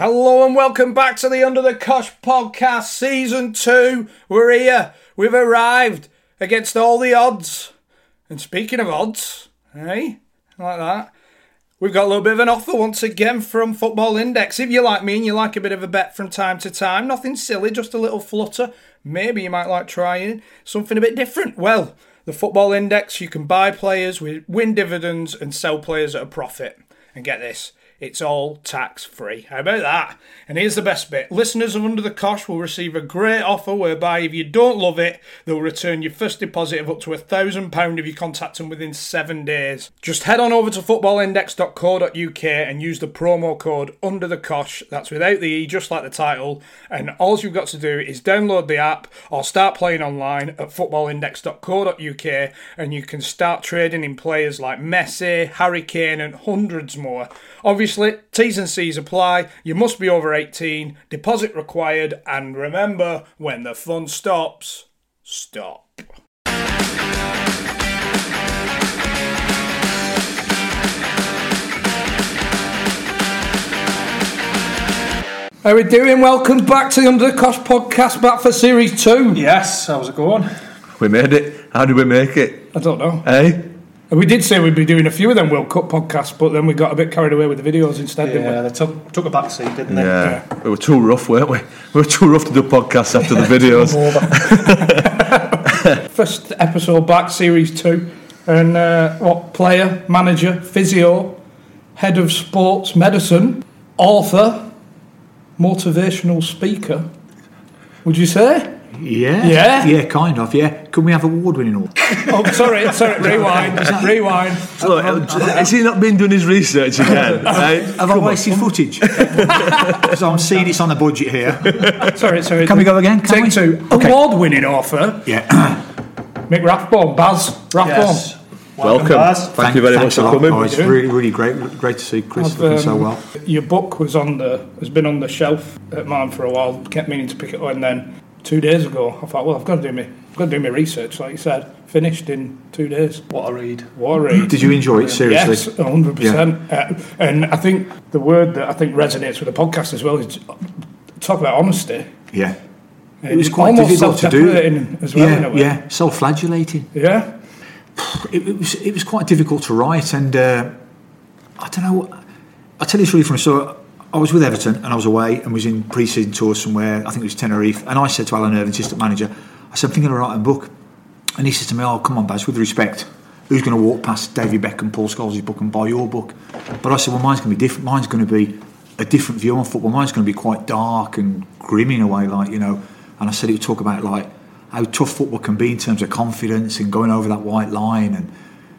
Hello and welcome back to the Under the Kosh podcast, season two. We're here. We've arrived against all the odds. And speaking of odds, hey, like that, we've got a little bit of an offer once again from Football Index. If you like me and you like a bit of a bet from time to time, nothing silly, just a little flutter. Maybe you might like trying something a bit different. Well, the Football Index, you can buy players, win dividends, and sell players at a profit. And get this. It's all tax free. How about that? And here's the best bit listeners of Under the Kosh will receive a great offer whereby if you don't love it, they'll return your first deposit of up to a £1,000 if you contact them within seven days. Just head on over to footballindex.co.uk and use the promo code Under the Kosh. That's without the E, just like the title. And all you've got to do is download the app or start playing online at footballindex.co.uk and you can start trading in players like Messi, Harry Kane, and hundreds more. Obviously, T's and C's apply. You must be over 18, deposit required, and remember when the fun stops, stop. How are we doing? Welcome back to the Under the Kosh podcast, back for series two. Yes, how's it going? We made it. How did we make it? I don't know. Eh? And we did say we'd be doing a few of them World Cup podcasts, but then we got a bit carried away with the videos instead, didn't Yeah, we? they took took a back seat, didn't they? Yeah. We were too rough, weren't we? We were too rough to do podcasts after the videos. First episode back, series two. And uh, what player, manager, physio, head of sports medicine, author, motivational speaker. Would you say? Yeah, Yeah? yeah, kind of. Yeah, can we have a award winning all? Oh, sorry, sorry, rewind, rewind. So, has he not been doing his research again? Have I wasted footage? Because I'm seeing it's on the budget here. Sorry, sorry. Can we go again? Can Take we? two. Okay. Award-winning author, Yeah. Mick Rathbone, Baz Rathbone. Welcome. Baz. Thank, you very much for coming. Oh, it's really, really great. Great to see Chris I've, looking so um, well. Your book was on the has been on the shelf at mine for a while. Kept meaning to pick it up, and then two days ago, I thought, well, I've got to do me, I've got to do my research. Like you said, finished in two days. What a read. What a read! Did you enjoy it seriously? Yes, hundred percent. Uh, And I think the word that I think resonates with the podcast as well is talk about honesty. Yeah. It was quite difficult to do. self-deprecating as well, in a Yeah, way. yeah. Self-flagellating. Yeah. it, it was it was quite difficult to write, and uh, I don't know. I'll tell you this really from so I was with Everton and I was away and was in pre-season tour somewhere. I think it was Tenerife, and I said to Alan Irvine, assistant manager, I said, I'm thinking of writing a book, and he said to me, Oh, come on, Baz, with respect. Who's going to walk past David Beckham, Paul Scholes' book and buy your book? But I said, well, mine's going to be different. Mine's going to be a different view on football. Mine's going to be quite dark and grim in a way, like, you know. And I said would talk about, like, how tough football can be in terms of confidence and going over that white line and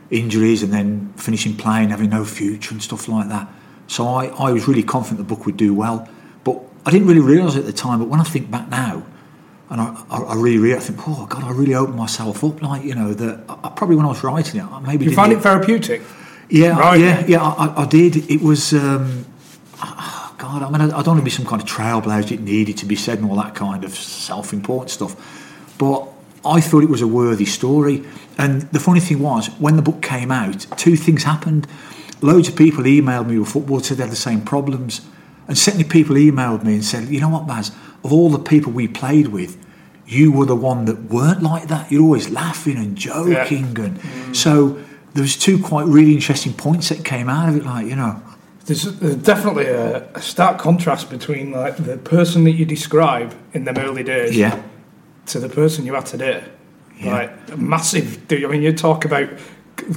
injuries and then finishing playing, having no future and stuff like that. So I, I was really confident the book would do well. But I didn't really realise at the time, but when I think back now, and I, I, I really, really, I think, oh God, I really opened myself up. Like you know, that I, I- probably when I was writing it, I maybe You get- it therapeutic? Yeah, Right. yeah, yeah. I, I- did. It was. Um, God, I mean, I, I don't want to be some kind of trailblazer. It needed to be said and all that kind of self-important stuff. But I thought it was a worthy story. And the funny thing was, when the book came out, two things happened. Loads of people emailed me with football said they had the same problems, and certainly people emailed me and said, "You know what, Baz? Of all the people we played with." You were the one that weren't like that. You're always laughing and joking, and mm. so there was two quite really interesting points that came out of it. Like you know, There's, there's definitely a, a stark contrast between like the person that you describe in them early days yeah, to the person you are today. Yeah. Like massive. I mean, you talk about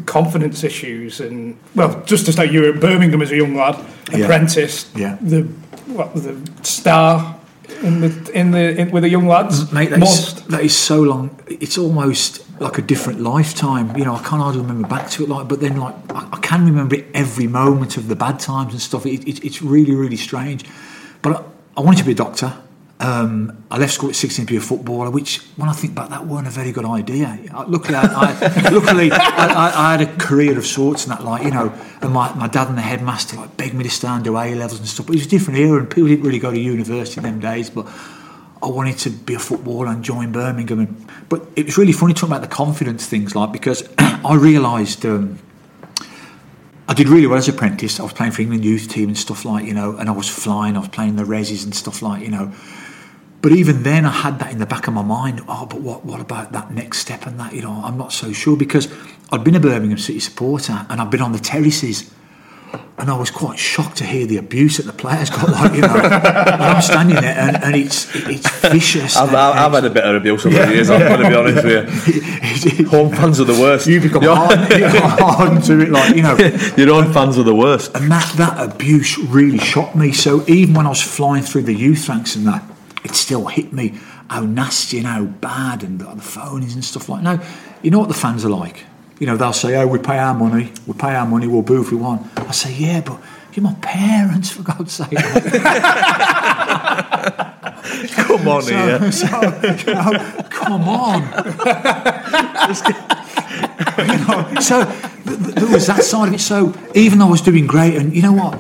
confidence issues and well, just to start, you were at Birmingham as a young lad, apprentice, Yeah. the what the star in the in the in, with the young lads. mate, that Most is, that is so long. It's almost like a different lifetime. You know, I can't hardly remember back to it. Like, but then like I, I can remember it every moment of the bad times and stuff. It, it, it's really really strange. But I, I wanted to be a doctor. Um, I left school at 16 to be a footballer, which, when I think back, that weren't a very good idea. Luckily, I, I, luckily I, I, had a career of sorts and that, like, you know, and my, my dad and the headmaster, like, begged me to stay and do A levels and stuff. But it was a different era, and people didn't really go to university in them days. But I wanted to be a footballer and join Birmingham. And, but it was really funny talking about the confidence things, like, because I realised. Um, I did really well as an apprentice. I was playing for England youth team and stuff like, you know, and I was flying, I was playing the resis and stuff like, you know. But even then, I had that in the back of my mind. Oh, but what, what about that next step and that? You know, I'm not so sure because I'd been a Birmingham City supporter and I'd been on the terraces, and I was quite shocked to hear the abuse that the players got. Like, you know, and I'm standing there and, and it's it's vicious. I've, I've, had a bit of abuse over the years, I'm going to be honest with you. Home fans are the worst. you become hard, hard to it, like you know. Your own fans are the worst. And that, that abuse really shocked me. So even when I was flying through the youth ranks and that, it still hit me how nasty and how bad and the, the phonies and stuff like that. Now, you know what the fans are like? You know, they'll say, oh, we pay our money, we pay our money, we'll boo if we want. I say, yeah, but you're my parents, for God's sake. Come on here. So, you know, come on. you know, so th- th- there was that side of it. So even though I was doing great, and you know what,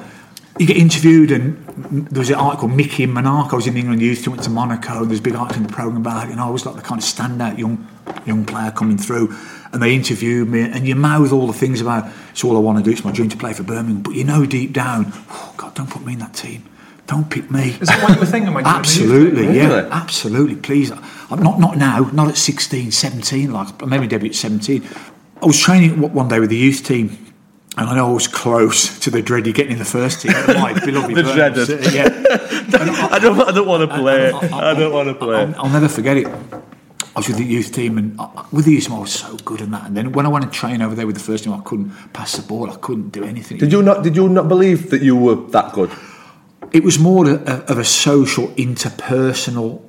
you get interviewed, and there was an article Mickey in Monaco. I was in the England youth team, went to Monaco. and There's a big article in the program about it, and I was like the kind of standout young young player coming through. And they interviewed me, and you mouth all the things about it's all I want to do. It's my dream to play for Birmingham, but you know deep down, oh, God, don't put me in that team. Don't pick me. Is that what you were thinking when you were in Absolutely, yeah, Really? absolutely. Please, I'm not not now, not at 16, 17. Like I made my debut at 17. I was training one day with the youth team, and I know I was close to the dreaded getting in the first team. My beloved The. City, Yeah, I- I don't, I don't want to play. I- I- I don't want to play. I'll, I'll never forget it. I was with the youth team, and I, with the youth team, I was so good in that. And then when I went and train over there with the first team, I couldn't pass the ball. I couldn't do anything. Did you not? Did you not believe that you were that good? it was more a, of a social, interpersonal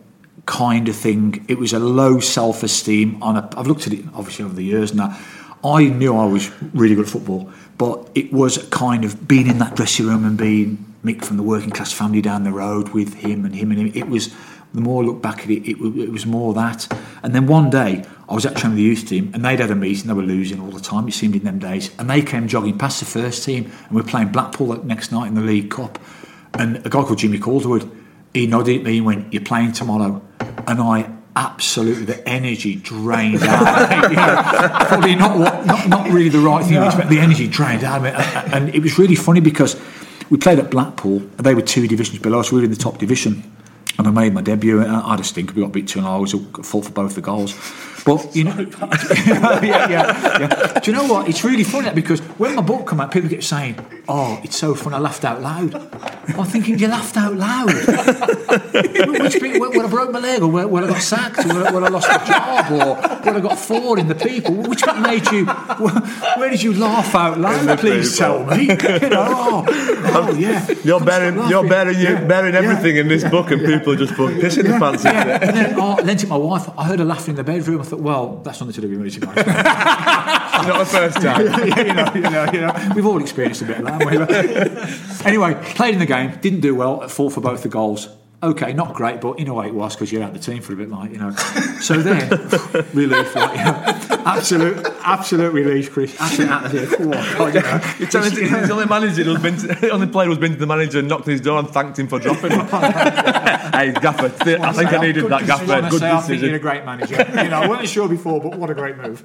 kind of thing. It was a low self esteem. On a, I've looked at it obviously over the years and that. I knew I was really good at football, but it was kind of being in that dressing room and being Mick from the working class family down the road with him and him and him. It was the more I look back at it, it, it was more that. And then one day I was at training the youth team and they'd had a meeting. They were losing all the time. It seemed in them days, and they came jogging past the first team and we're playing Blackpool that next night in the League Cup. And a guy called Jimmy Calderwood, he nodded at me and went, "You're playing tomorrow," and I absolutely the energy drained out. of me, you know, probably not what, not not really the right thing, but the energy drained out of me. And, it was really funny because we played at Blackpool. and They were two divisions below us. We were in the top division. And I made my debut, I had a stink. We got beat two and I was fault for both the goals. But you know, yeah, yeah, yeah. Do you know what? It's really funny because when my book come out, people get saying, "Oh, it's so funny." I laughed out loud. I'm thinking, you laughed out loud. Which bit? When, when I broke my leg, or when, when I got sacked, or when, I- when I lost my job, or when I got four in the people? Which bit made you? Where, where did you laugh out loud? Please tell me. You know, oh, oh yeah. You're Couldn't bearing, stop you're laughing. bearing, you, Yeah, bearing yeah. everything in this book, and people are just fucking pissing their pants. into Yeah, it. and then oh, I lent it my wife. I heard her laughing in the bedroom. I thought, well, that's nothing to do with me, guys. Not the first time. you know, you know, you know. We've all experienced a bit of that. anyway, played in the game, didn't do well, at four for both the goals. Okay, not great, but in a way it was because you're out the team for a bit, like you know. So then, relief, like, you know. absolute, absolute relief, Chris. Absolute out of here. Oh, God, you know. You're telling me he's the only manager who's been to, the only player who's been to the manager and knocked on his door and thanked him for dropping him. hey, Gaffer, th- I think I needed that, Gaffer. Good Good say, I think you're a great manager. You know, I wasn't sure before, but what a great move.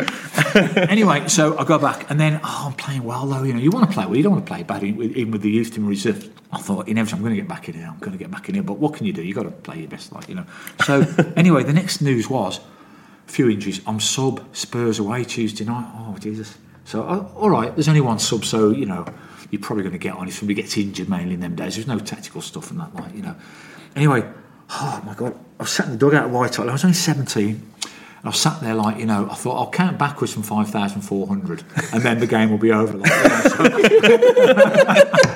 anyway, so I go back, and then oh, I'm playing well though. You know, you want to play well. You don't want to play bad, even with, even with the youth team reserve. I thought, inevitably, I'm going to get back in here. I'm going to get back in here. But what can you do? You've got to play your best, like you know. So anyway, the next news was a few injuries. I'm sub Spurs away Tuesday night. Oh Jesus. So uh, all right, there's only one sub, so you know you're probably going to get on if somebody gets injured mainly in them days. There's no tactical stuff and that, like you know. Anyway, oh my god, I was sat in the dugout at Whitehall. I was only 17. And I was sat there like, you know, I thought I'll count backwards from 5,400 and then the game will be over. Like, so,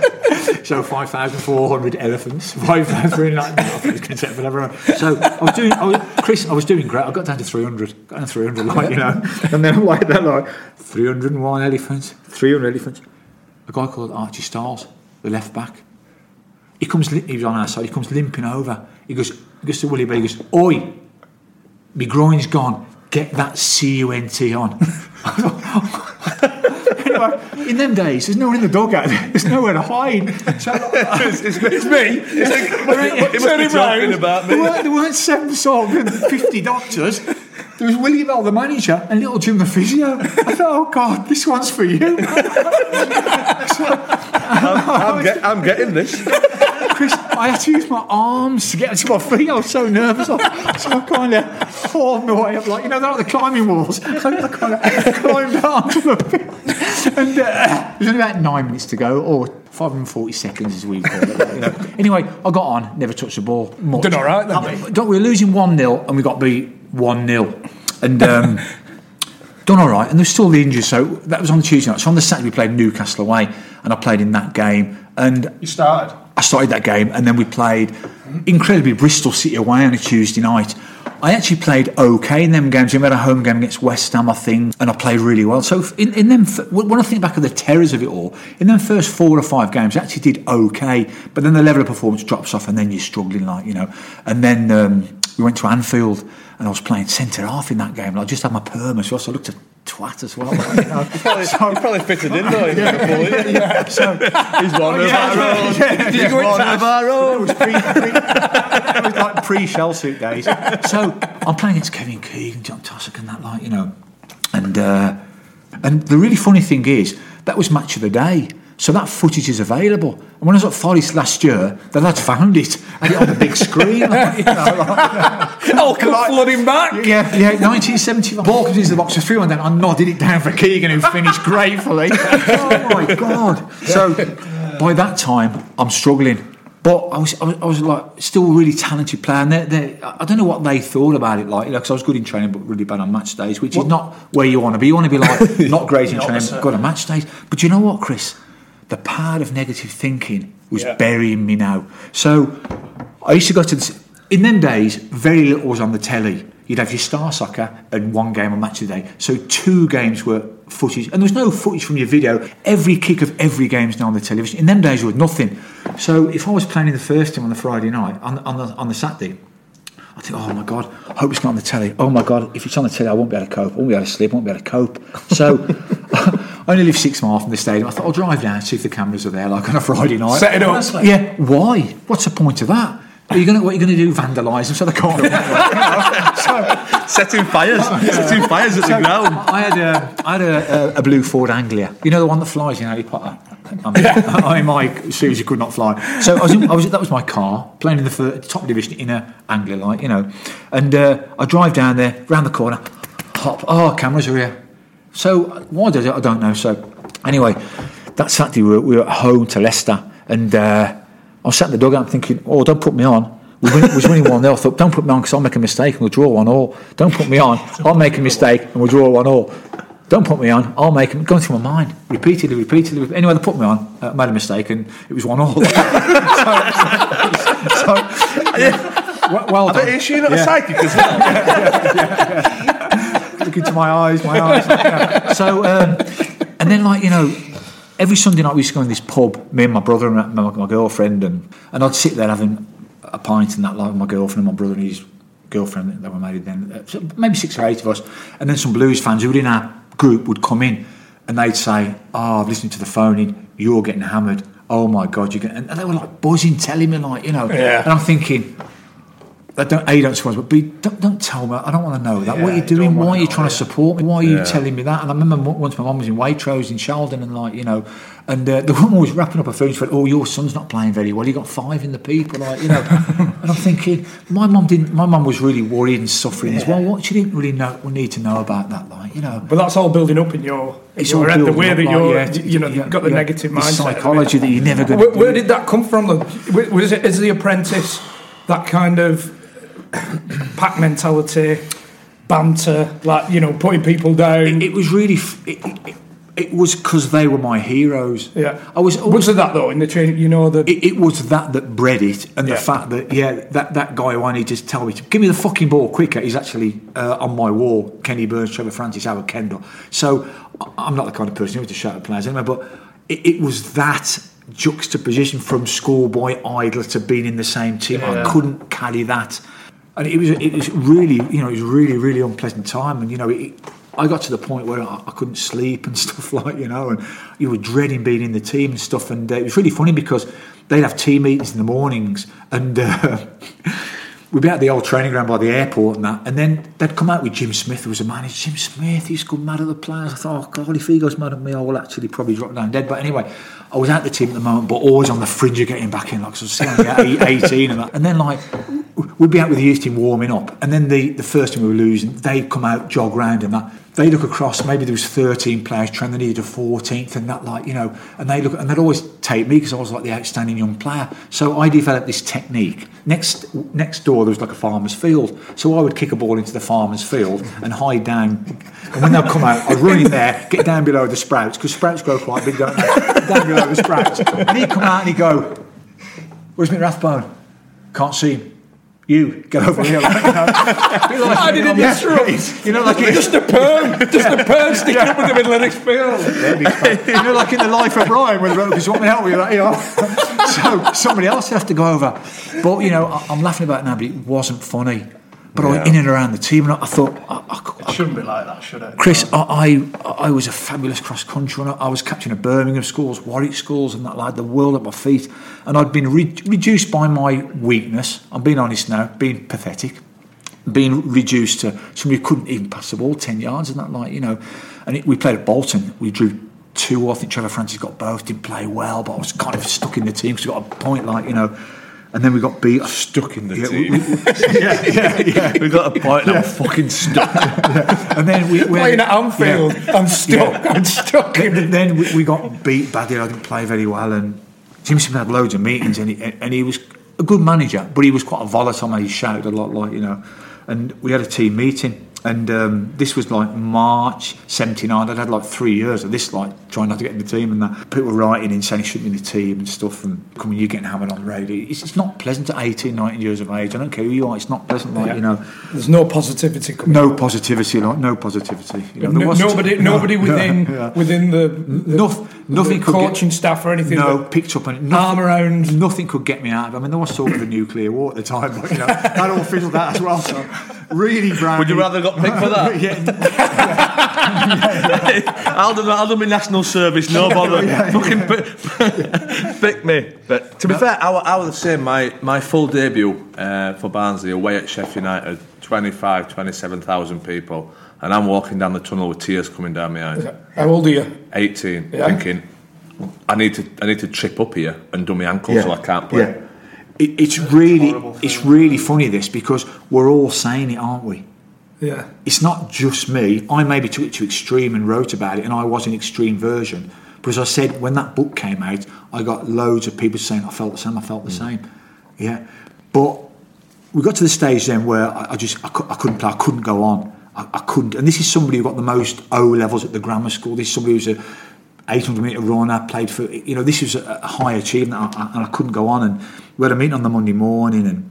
so 5,400 elephants, 5,000, like, I think it's going to take forever. So I was doing, I was, Chris, I was doing great. I got down to 300, got down to 300, like, you know, and then I'm like that, like 301 elephants, 300 elephants. A guy called Archie Styles, the left back, he comes, he was on our side, he comes limping over. He goes, he goes to Willie B, he goes, Oi, my groin's gone, get that C-U-N-T on. In them days, there's no one in the dugout, there's nowhere to hide. So, it's, it's, it's me. It's like, what, what, must be talking round. about There weren't, there weren't seven sort of 50 doctors. There was Willie Bell, the manager, and little Jim, the physio. I thought, oh God, this one's for you. I'm, get, I'm getting this. Chris, I had to use my arms to get to my feet. I was so nervous. I, So I kind of formed my way up, like, you know, they're like the climbing walls. So I kind of climbed up to the. And uh, there's only about nine minutes to go, or 540 seconds as we call it. you know. Anyway, I got on, never touched the ball. Much. Done all right then, Uh, don't- we were losing 1 0 and we got beat 1 0. And. Um, done all right, and there's still the injuries. So that was on the Tuesday night. So on the Saturday we played Newcastle away, and I played in that game. And You started. I started that game, and then we played incredibly Bristol City away on a Tuesday night. I actually played okay in them games. We had a home game against West Ham, I think, and I played really well. So in, in them, when I think back of the terrors of it all, in them first four or five games, I actually did okay. But then the level of performance drops off, and then you're struggling, like you know. And then um, we went to Anfield, and I was playing centre half in that game. And I just had my perm so I looked a twat as well. you know. Probably, you probably fitted in though. in Liverpool, yeah. yeah, so He's one of our own. He's one of our It was pre, pre, it was like pre-shell suit days. So I'm playing against Kevin Keegan, John Toshack, and that, like you know, and uh, and the really funny thing is that was match of the day. So that footage is available. And when I was at Forest last year, the lads found it, had it on the big screen. like, you know, like, Oh, come flooding back. yeah, yeah, 1975. Ball comes into the box for three one. Then I nodded it down for Keegan, who finished gratefully. oh my god! So by that time, I'm struggling. But I was, I was, I was like still a really talented player, and they, they, I don't know what they thought about it, like, because I was good in training, but really bad on match days, which is not where you want to be. You want to be like not great in training, but good on match days. But you know what, Chris? The power of negative thinking was Yeah. burying me now. So I used to go to this, in them days, very little was on the telly. You'd have your star soccer and one game on match of the day. So two games were footage, and there was no footage from your video. Every kick of every game is now on the television. In them days, there was nothing. So if I was playing in the first team on the Friday night, on, on, the, on the Saturday, I think, oh my God, I hope it's not on the telly. Oh my God, if it's on the telly, I won't be able to cope. I won't be able to sleep. I won't be able to cope. So I only live six miles from the stadium. I thought I'll drive down and see if the cameras are there, like on a Friday night. Set it up. Yeah. Why? What's the point of that? Are you gonna what are you gonna do? Vandalise them so they can't. so, Setting fires. Setting fires at the ground. I had a I had a, a, a blue Ford Anglia. You know the one that flies in Harry Potter. I mean, I mean, Mike Susie could not fly. So I was, in, I was that was my car playing in the fir- top division in a Anglia, like you know, and uh, I drive down there, round the corner, hop. Oh, cameras are here. So why does it? I don't know. So anyway, that Saturday we were, we were at home to Leicester, and uh, I was sat in the dugout thinking, "Oh, don't put me on." We was winning one 0 I thought, "Don't put me on because I'll make a mistake and we'll draw one all." Don't put me on. I'll make a mistake and we'll draw one all. Don't put me on. I'll make it. Going through my mind repeatedly, repeatedly. Anyway, they put me on. Uh, made a mistake and it was one all. so, so, well, well I bet done. is she not a Yeah. psychic as well? Look into my eyes, my eyes. Yeah. So, um, and then like you know, every Sunday night we used to go in this pub, me and my brother and my, my girlfriend, and and I'd sit there having a pint and that like with my girlfriend and my brother and his girlfriend that were married then, uh, so maybe six or eight of us, and then some blues fans who were in our group would come in and they'd say, "Oh, I've listened to the phone in. You're getting hammered. Oh my God, you're getting." And they were like buzzing, telling me like, you know. Yeah. And I'm thinking, I don't, A, don't suppose, but B, don't, don't tell me. I don't want to know that. what are you doing? Why are you trying to support me? Why are you Yeah. telling me that? And I remember once my mum was in Waitrose in Sheldon and like, you know, and uh, the woman was wrapping up her food and she said, oh, your son's not playing very well. You got five in the people, like, you know. and I'm thinking, my mum didn't, my mum was really worried and suffering as well. What she didn't really know, we need to know about that, like, you know. But that's all building up in your, in It's your all head, the way up, that like, you're, yeah, you know, yeah, you've got the yeah. negative This mindset. psychology that you're never gonna Where, where did that come from? though? Was it is the apprentice that kind of pack mentality, banter, like you know, putting people down? It was really, f- it, it, it was because they were my heroes. yeah, I was Was it that though in the train? You know that. it, it was that that bred it, and Yeah. the fact that yeah, that, that guy who I need to tell me to give me the fucking ball quicker is actually uh, on my wall. Kenny Burns, Trevor Francis, Howard Kendall. So I'm not the kind of person who to shout at players anyway, but it, it was that juxtaposition from schoolboy idler to being in the same team. I couldn't carry that, and it was it was really you know it was really really unpleasant time, and you know it. I got to the point where I, I couldn't sleep and stuff like you know, and you were dreading being in the team and stuff. And uh, it was really funny because they'd have team meetings in the mornings, and uh, we'd be at the old training ground by the airport and that. And then they'd come out with Jim Smith, who was a manager. Jim Smith, he's gone mad at the players. I thought, oh God, if he goes mad at me, I will actually probably drop down dead. But anyway, I was out the team at the moment, but always on the fringe of getting back in, like so I was only at 18 and that. And then like we'd be out with the youth team warming up, and then the, the first team we were losing, they'd come out, jog round and that. They look across, maybe there was 13 players trying, they needed a 14th and that like, you know, and they look, and they'd always take me because I was like the outstanding young player. So I developed this technique. Next next door there was like a farmer's field. So I would kick a ball into the farmer's field and hide down. And when they'd come out, I'd run in there, get down below the sprouts, because sprouts grow quite big, don't they? down below the sprouts. And he'd come out and he'd go, Where's my Rathbone? Can't see him. You get over here. Like, you know, I didn't Yeah. disrupt. You know, like just a perm, just a perm sticking up in the middle of this field. you know, like in the life of Brian, with because you want me to help you, like, you know. so somebody else has to go over. But you know, I, I'm laughing about it now, but it wasn't funny. But I in and around the team, and I, I thought, I, I, I, Shouldn't be like that, should it? Chris, I, I I was a fabulous cross country runner. I was captain of Birmingham schools, Warwick schools, and that like the world at my feet. And I'd been re- reduced by my weakness. I'm being honest now, being pathetic, being reduced to somebody who couldn't even pass the ball ten yards, and that like you know. And it, we played at Bolton. We drew two. I think Trevor Francis got both. Didn't play well, but I was kind of stuck in the team because we got a point, like you know. And then we got beat. Stuck in the Yeah, team. we- we- yeah, yeah, yeah. we got a point and I'm fucking stuck. And then we Playing at Anfield, Yeah. I'm stuck. I'm stuck. then, then we, we got beat badly. I didn't play very well, and Jim Smith had loads of meetings, and he, and he was a good manager, but he was quite a volatile man. He shouted a lot, like you know. And we had a team meeting, and um, this was like March '79. I'd had like three years of this, like trying not to get in the team, and that people were writing in saying he shouldn't be in the team and stuff, and coming, you're getting hammered on the radio. It's, it's not pleasant at 18, 19 years of age. I don't care who you are. It's not pleasant, like you know. There's no positivity coming. No positivity, like no positivity. You know, No- nobody, No, nobody within yeah. within the, the, nothing the could get- coaching staff or anything. No, picked up on it. Arm around. Nothing could get me out of it. I mean, there was talk of a nuclear war at the time, but you know, that all fizzled out as well. So, really, Brown. Would you rather got picked for that? yeah, I'll do, I'll do my national service, no bother. Fucking pick, pick me. But to be fair, I, wa- I was the same. My, my full debut uh, for Barnsley away at Sheffield United, 25, 27,000 people. And I'm walking down the tunnel with tears coming down my eyes. How old are you? 18, Yeah. thinking, I need to I need to trip up here and do my ankle so I can't play. Yeah. It, it's really, it's really funny this because we're all saying it, aren't we? Yeah. it's not just me. I maybe took it to extreme and wrote about it, and I was an extreme version. But as I said, when that book came out, I got loads of people saying, I felt the same, I felt the mm. same. Yeah. But we got to the stage then where I, I just, I, cou- I couldn't play, I couldn't go on. I, I couldn't. And this is somebody who got the most O levels at the grammar school. This is somebody who's a 800 metre runner, played for, you know, this was a, a high achievement, and I, and I couldn't go on. And we had a meeting on the Monday morning, and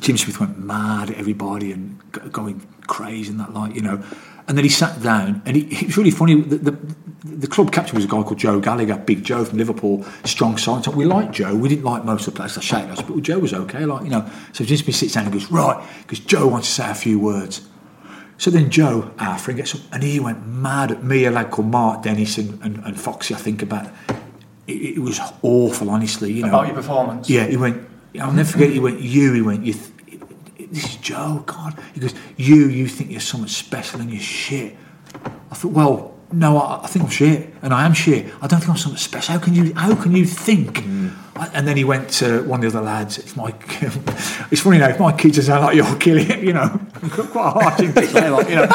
Jim Smith went mad at everybody and going crazy and that like you know And then he sat down, and he, it was really funny. The, the, the club captain was a guy called Joe Gallagher, Big Joe from Liverpool, strong side. We liked Joe. We didn't like most of the players. I shouted us, but Joe was okay. Like you know. So Jim Smith sits down and goes, right, because Joe wants to say a few words. So then Joe, friend, gets up and he went mad at me, a lad called Mark Dennis and, and, and Foxy, I think about it. It was awful, honestly. You know. About your performance? Yeah, he went, I'll never forget, he went, you, he went, you th- this is Joe, God. He goes, you, you think you're something special and you're shit. I thought, well, no, I, I think I'm shit, and I am shit. I don't think I'm something special. How can you? How can you think? Mm. And then he went to one of the other lads. It's my. it's funny now. If my kids are sound like you're killing, you know, quite a hard thing to say, like you know,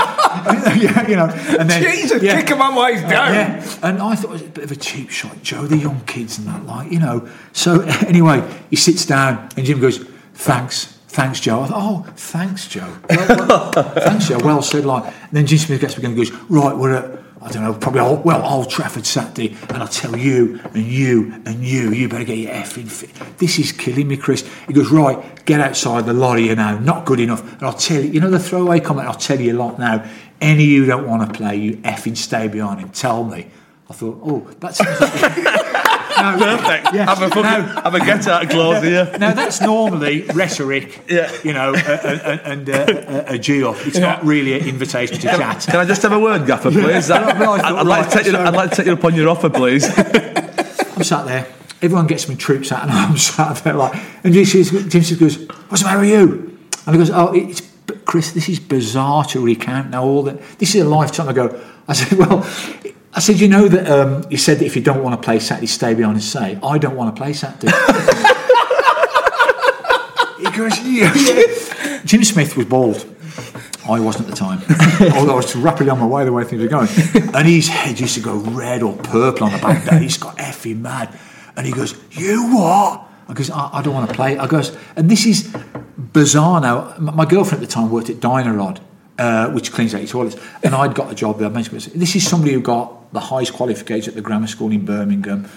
yeah, you know. And then Jesus, yeah, kick him on he's down. Yeah, and I thought it was a bit of a cheap shot, Joe. The young kids and that, like you know. So anyway, he sits down, and Jim goes, "Thanks." Thanks, Joe. I thought, oh, thanks, Joe. Well, well, thanks, Joe. Well said. Like, and then Jim Smith gets again and goes, right, we're at I don't know, probably old, well Old Trafford Saturday, and I tell you and you and you, you better get your effing fit. This is killing me, Chris. He goes, right, get outside the lorry, you know, not good enough. And I'll tell you, you know the throwaway comment. I'll tell you a lot now. Any of you don't want to play, you effing stay behind him. Tell me. I thought, oh, that sounds like. Perfect. Yeah. Have a fucking, have a get out clause here. Now that's normally rhetoric. Yeah. You know, and uh, a, a, G off. It's yeah. not really an invitation to chat. Can I just have a word, Gaffer, please? I'd, I'd, like to take you, I'd like to take you up on your offer, please. I'm sat there. Everyone gets some troops out, and I'm sat there like. And Jim says, "Goes, what's the matter with you?" And he goes, "Oh, it's Chris. This is bizarre to recount now. All that. This is a lifetime ago." I said, "Well." I said, you know that um, you said that if you don't want to play Saturday, stay behind and say, I don't want to play Saturday. he goes, yeah. Jim Smith was bald. I wasn't at the time, although I was rapidly on my way the way things were going. And his head used to go red or purple on the back there. He's got effing mad. And he goes, You what? I goes, I, I don't want to play. I goes, and this is bizarre now. My girlfriend at the time worked at Dyno-Rod, uh, which cleans out your toilets. And I'd got a job there. This is somebody who got the highest qualification at the grammar school in Birmingham,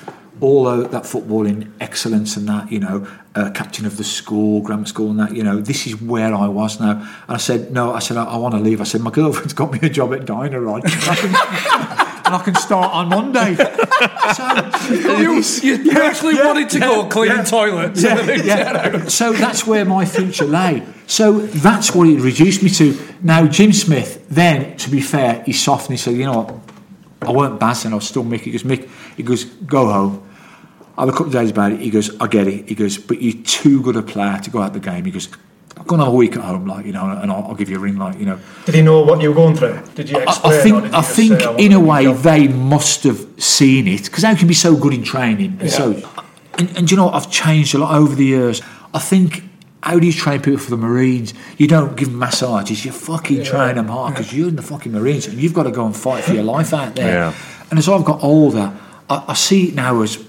all that footballing excellence and that, you know, uh, captain of the school, grammar school and that, you know, this is where I was now. And I said, no, I said, I, I want to leave. I said, my girlfriend's got me a job at Dyno-Rod. and I can start on Monday. so, you, you, you actually yeah, wanted to yeah, go clean yeah, toilets. Yeah, so that's where my future lay. So that's what it reduced me to. Now, Jim Smith, then, to be fair, he softened. He said, you know what, I weren't bassing, I was still Mick. He goes, Mick, he goes, go home. I had a couple of days about it. He goes, I get it. He goes, but you're too good a player to go out the game. He goes, I'm going to have a week at home, like you know, and I'll, I'll, give you a ring, like you know. Did he know what you were going through? Did you explain? I, I think, I think say, in a way they must have seen it because how can be so good in training? And yeah. so, and, and you know, I've changed a lot over the years. I think how do you train people for the Marines? You don't give them massages, you fucking yeah. train them hard because you're in the fucking Marines and you've got to go and fight for your life out there. Yeah. And as I've got older, I, I, see it now as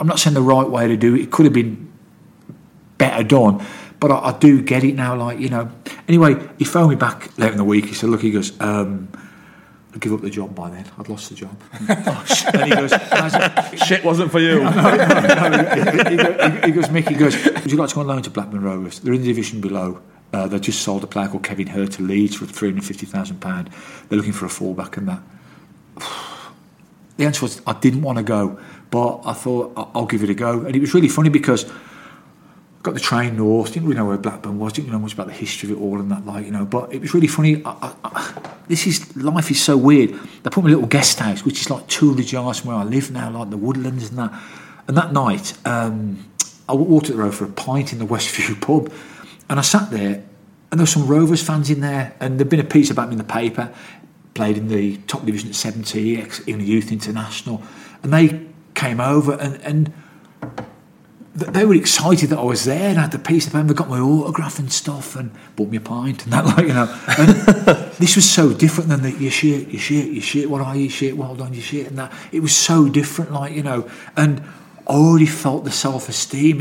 I'm not saying the right way to do it, it could have been better done, but I, I do get it now. Like, you know, anyway, he phoned me back later in the week. He said, Look, he goes, um, I'd give up the job by then. I'd lost the job. oh, shit. And he goes, shit wasn't for you. no, no, no. He, goes, he goes, Mick, he goes, would you like to go on loan to Blackburn Rovers? They're in the division below. Uh, they just sold a player called Kevin Hird to Leeds for £350,000. They're looking for a fullback and that. The answer was I didn't want to go, but I thought I'll give it a go. And it was really funny because got the train north, didn't really know where Blackburn was, didn't know much about the history of it all and that, like, you know. But it was really funny. I, I, I, this is life is so weird. They put me in a little guest house, which is like 200 yards from where I live now, like the woodlands and that. And that night, um, I walked up the road for a pint in the Westview pub, and I sat there, and there were some Rovers fans in there, and there'd been a piece about me in the paper. Played in the top division at 70, in the youth international, and they came over and and they were excited that I was there and I had the piece of paper, got my autograph and stuff and bought me a pint and that, like, you know. And this was so different than the, you shit, you shit, you shit, what are you, shit, well done, you shit, and that. It was so different, like, you know. And I already felt the self esteem.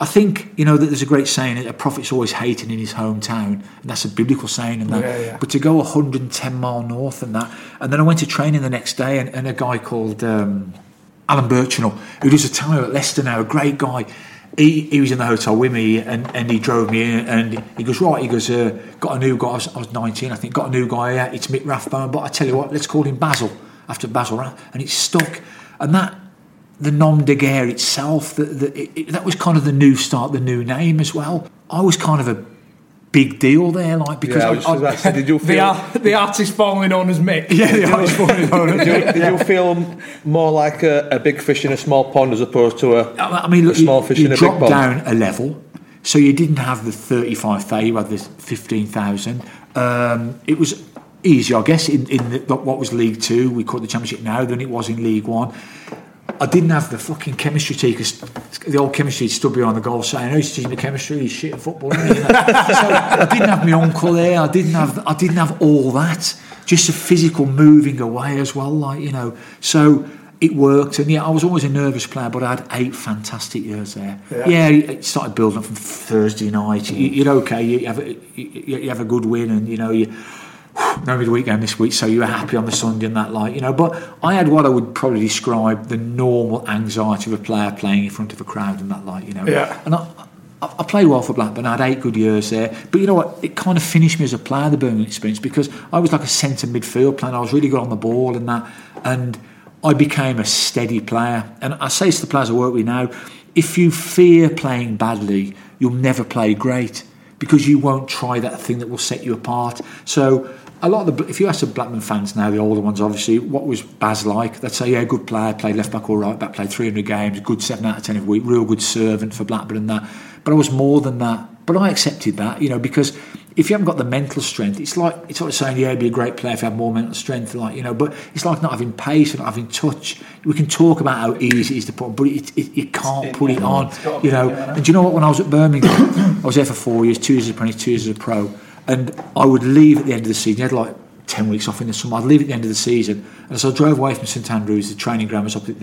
I think, you know, that there's a great saying, a prophet's always hating in his hometown, and that's a biblical saying and that. Yeah, yeah. But to go 110 mile north and that, and then I went to training the next day, and, and a guy called. Um, Alan Birchenall, who does a time at Leicester now, a great guy. he, he was in the hotel with me and, and he drove me in and he goes right he goes uh, got a new guy. I was, I was 19 I think got a new guy here. It's Mick Rathbone. But I tell you what let's call him Basil after Basil Rath and it stuck. And that the nom de guerre itself the, the, it, that was kind of the new start the new name as well. I was kind of a big deal there like because Yeah, I I, was just about to say, did you The, feel? ar- the artist formerly known as Mick. yeah, the formerly known as- did, you, did you feel more like a, a big fish in a small pond as opposed to a? I mean, look, a small you, fish you in a big dropped pond? down a level, so you didn't have the 35,000, you had the 15,000. Um, it was easier, I guess, in, in the, what was League Two, we call it the Championship now, than it was in League One. I didn't have the fucking chemistry teacher, the old chemistry stood behind the goal saying, "Oh, he's teaching me chemistry, he's shit at football." isn't he?" so I didn't have my uncle there. I didn't have, I didn't have all that. Just a physical moving away as well, like you know. So it worked, and yeah, I was always a nervous player, but I had eight fantastic years there. Yeah, it started building up from Thursday night. You, you're okay. You have a, you have a good win, and you know you no midweek game this week, so you were happy on the Sunday and that, like, you know. But I had what I would probably describe the normal anxiety of a player playing in front of a crowd and that, like, you know. Yeah. And I, I, I played well for Blackburn. I had eight good years there. But you know what? It kind of finished me as a player, the Birmingham experience, because I was like a centre midfield player. I was really good on the ball and that. And I became a steady player. And I say to the players I work with now, if you fear playing badly, you'll never play great because you won't try that thing that will set you apart. So a lot of the if you ask the Blackburn fans now, the older ones obviously, what was Baz like? They'd say, yeah, good player, played left back or right back, played 300 games, good seven out of ten every week, real good servant for Blackburn and that. But I was more than that. But I accepted that, you know, because if you haven't got the mental strength, it's like it's of saying, yeah, be a great player if you have more mental strength, like you know. But it's like not having pace and not having touch. We can talk about how easy it is to put, but it, it, you can't put it on, you know. And do you know what? When I was at Birmingham, I was there for four years, two years as a apprentice, two years as a pro, and I would leave at the end of the season. You had like ten weeks off in the summer. I'd leave at the end of the season, and so I drove away from St Andrews. The training ground was up at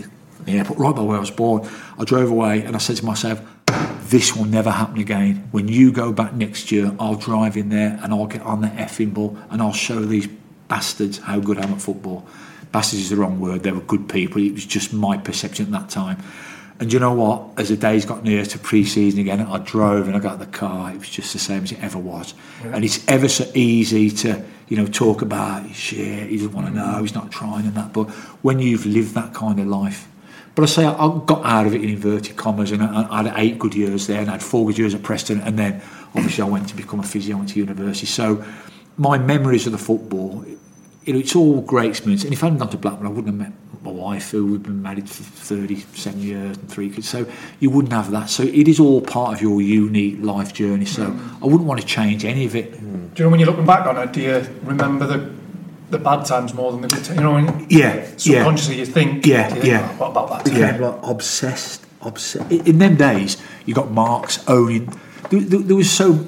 the airport, right by where I was born. I drove away, and I said to myself this will never happen again. When you go back next year, I'll drive in there and I'll get on the effing ball and I'll show these bastards how good I am at football. Bastards is the wrong word. They were good people. It was just my perception at that time. And you know what? As the days got near to pre-season again, I drove and I got the car. It was just the same as it ever was. And it's ever so easy to, you know, talk about shit. He doesn't want to know. He's not trying and that. But when you've lived that kind of life, but I say I, I got out of it in inverted commas, and I, I had eight good years there, and I had four good years at Preston, and then obviously I went to become a physio, I went to university. So my memories of the football, you know, it's all great experience. And if I hadn't gone to Blackburn, I wouldn't have met my wife, who we've been married for 37 years and three kids. So you wouldn't have that. So it is all part of your unique life journey. So I wouldn't want to change any of it. Hmm. Do you know when you're looking back on it, do you remember the the bad times more than the good times? You know, when Yeah, yeah. subconsciously you think, Yeah, you think, yeah. "Oh, what about that? time?" became like obsessed, obsessed. In in them days, you got Marks owning. There, there, there was so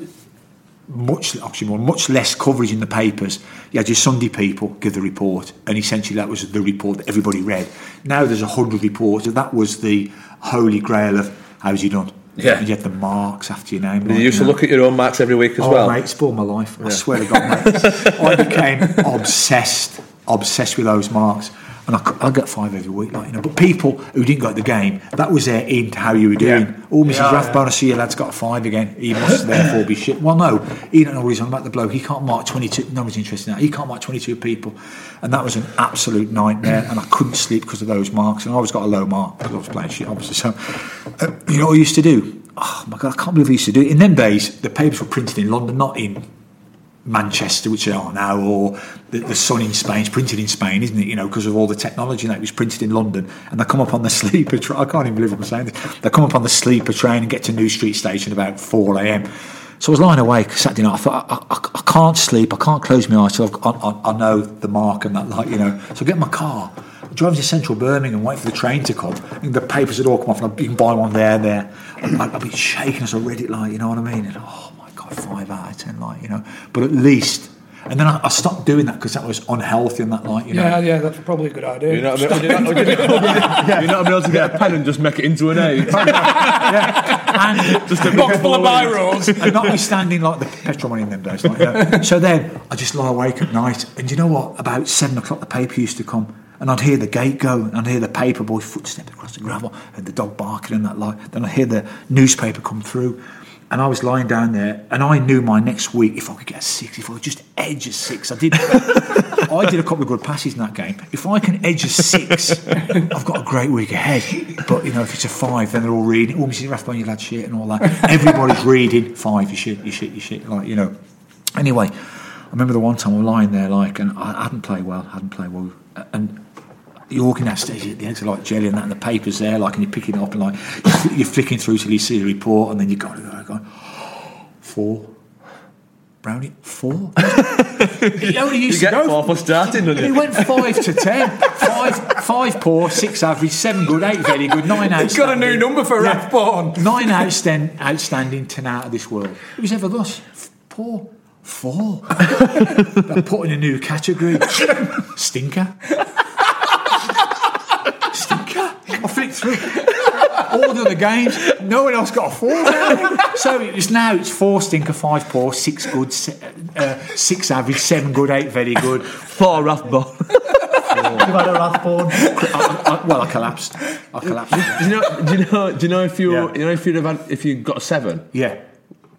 much, actually, much less coverage in the papers. You had your Sunday people give the report, and essentially that was the report that everybody read. Now there's a hundred reports, and that was the holy grail of how's he done. Yeah. and you had the marks after your name. You used to know. look at your own marks every week as oh, well. mate, spoiled my life. I swear to God, mate. I became obsessed, obsessed with those marks. And I, I got five every week, like you know. But people who didn't go to the game, that was their in to how you were doing. Yeah. Oh, Mrs. Yeah, Rathbone, I see your lad's got a five again. He must therefore be shit. Well, no, he don't know what he's on about the bloke. He can't mark 22. Nobody's interested in that. He can't mark 22 people. And that was an absolute nightmare. And I couldn't sleep because of those marks. And I always got a low mark because I was playing shit, obviously. So, uh, you know what I used to do? Oh my God, I can't believe I used to do it. In them days, the papers were printed in London, not in Manchester, which they are now, or the, the Sun in Spain. It's printed in Spain, isn't it? You know, because of all the technology that was printed in London, and they come up on the sleeper. train. I can't even believe I'm saying this. They come up on the sleeper train and get to New Street Station about four a.m. So I was lying awake Saturday night. I thought I, I, I can't sleep. I can't close my eyes till I've, I, I, I know the mark and that, like you know. So I get my car. I drive to central Birmingham, wait for the train to come, and the papers had all come off, and I, you can buy one there and there. I'd, I'd be shaking as I read it, like you know what I mean. And, oh my god, five out of ten, like you know. But at least, and then I, I stopped doing that because that was unhealthy and that, like you know. Yeah, yeah, that's probably a good idea. You know what I mean? You're not, you're not able to get a pen and just make it into an A. yeah. and Just a Box full of biros. and notwithstanding like the petrol money in them days. Like, you know. So then I just lie awake at night, and you know what? About seven o'clock, the paper used to come, and I'd hear the gate go, and I'd hear the paper boy footsteps across the gravel, and the dog barking and that like. Then I'd hear the newspaper come through, and I was lying down there, and I knew my next week if I could get a six, if I could just edge a six, I did. I did a couple of good passes in that game. If I can edge a six, I've got a great week ahead. But you know, if it's a five, then they're all reading. Oh, Mrs. Rathbone, you lad shit and all that. Everybody's reading five. You shit, you shit, you shit. Like you know. Anyway, I remember the one time I was lying there, like, and I hadn't played well, hadn't played well, and you're walking that stage at the eggs are like jelly and that, and the paper's there, like, and you're picking it up and like you're flicking through till you see the report, and then you go, going, four. Brownie, four. he only used You to get go. four for starting, don't He went five to ten. Five, five poor, six average, seven good, eight very good, nine outstanding. He's got a new number for Yeah. Rathbone. Nine outstanding, outstanding, ten out of this world. It was ever thus. Poor. Four. They're put in a new category. Stinker. Stinker. I flicked through all the other games. No one else got a four. now. So it's now it's four stinker, five poor, six good, se- uh, six average, seven good, eight very good. Four Rathbone. You've had a Rathbone. I, I, well, I collapsed. I collapsed. do you know? Do you know? Do you know if you Yeah. you know if you'd have had, if you got a seven? Yeah.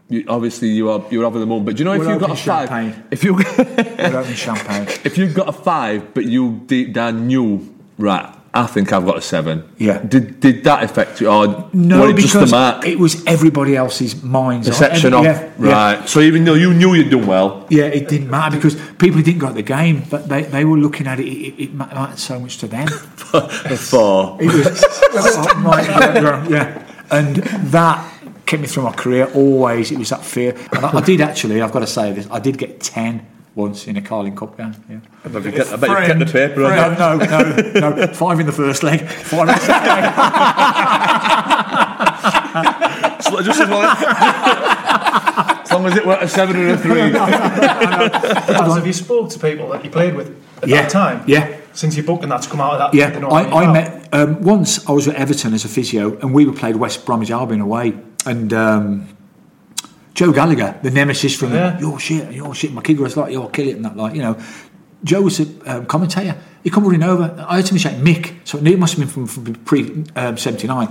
You, obviously you are you're over the moon. But do you know if We're you got a opening five? champagne. If you We're opening champagne. if you got a five, but you deep down knew right. I think I've got a seven. Yeah. Did did that affect you, or No, it because just the mark? it was everybody else's minds. perception of yeah, yeah. right. So even though you knew you'd done well, Yeah, it didn't matter because people who didn't go to the game, but they, they were looking at it. It, it mattered so much to them. four. It was, oh, yeah, yeah, and that kept me through my career. Always, it was that fear. And I, I did actually. I've got to say this. I did get ten once in a Carling Cup game. Yeah. I bet you kept, I bet you kept the paper. No, on no, no, no. Five in the first leg. Five in the second leg. So just as, well, as long as it weren't a seven and a three. As have you spoke to people that you played with at Yeah, that time? yeah. Since your book and that's come out of that. Yeah, I, I met um, once. I was at Everton as a physio, and we were played West Bromwich Albion away, and um, Joe Gallagher, the nemesis from Yeah. your shit, your shit. My kid was like, "You'll kill it," and that, like, you know. Joe was a um, commentator. He come running over. I heard him say Mick, so it must have been from, from pre um, seventy nine.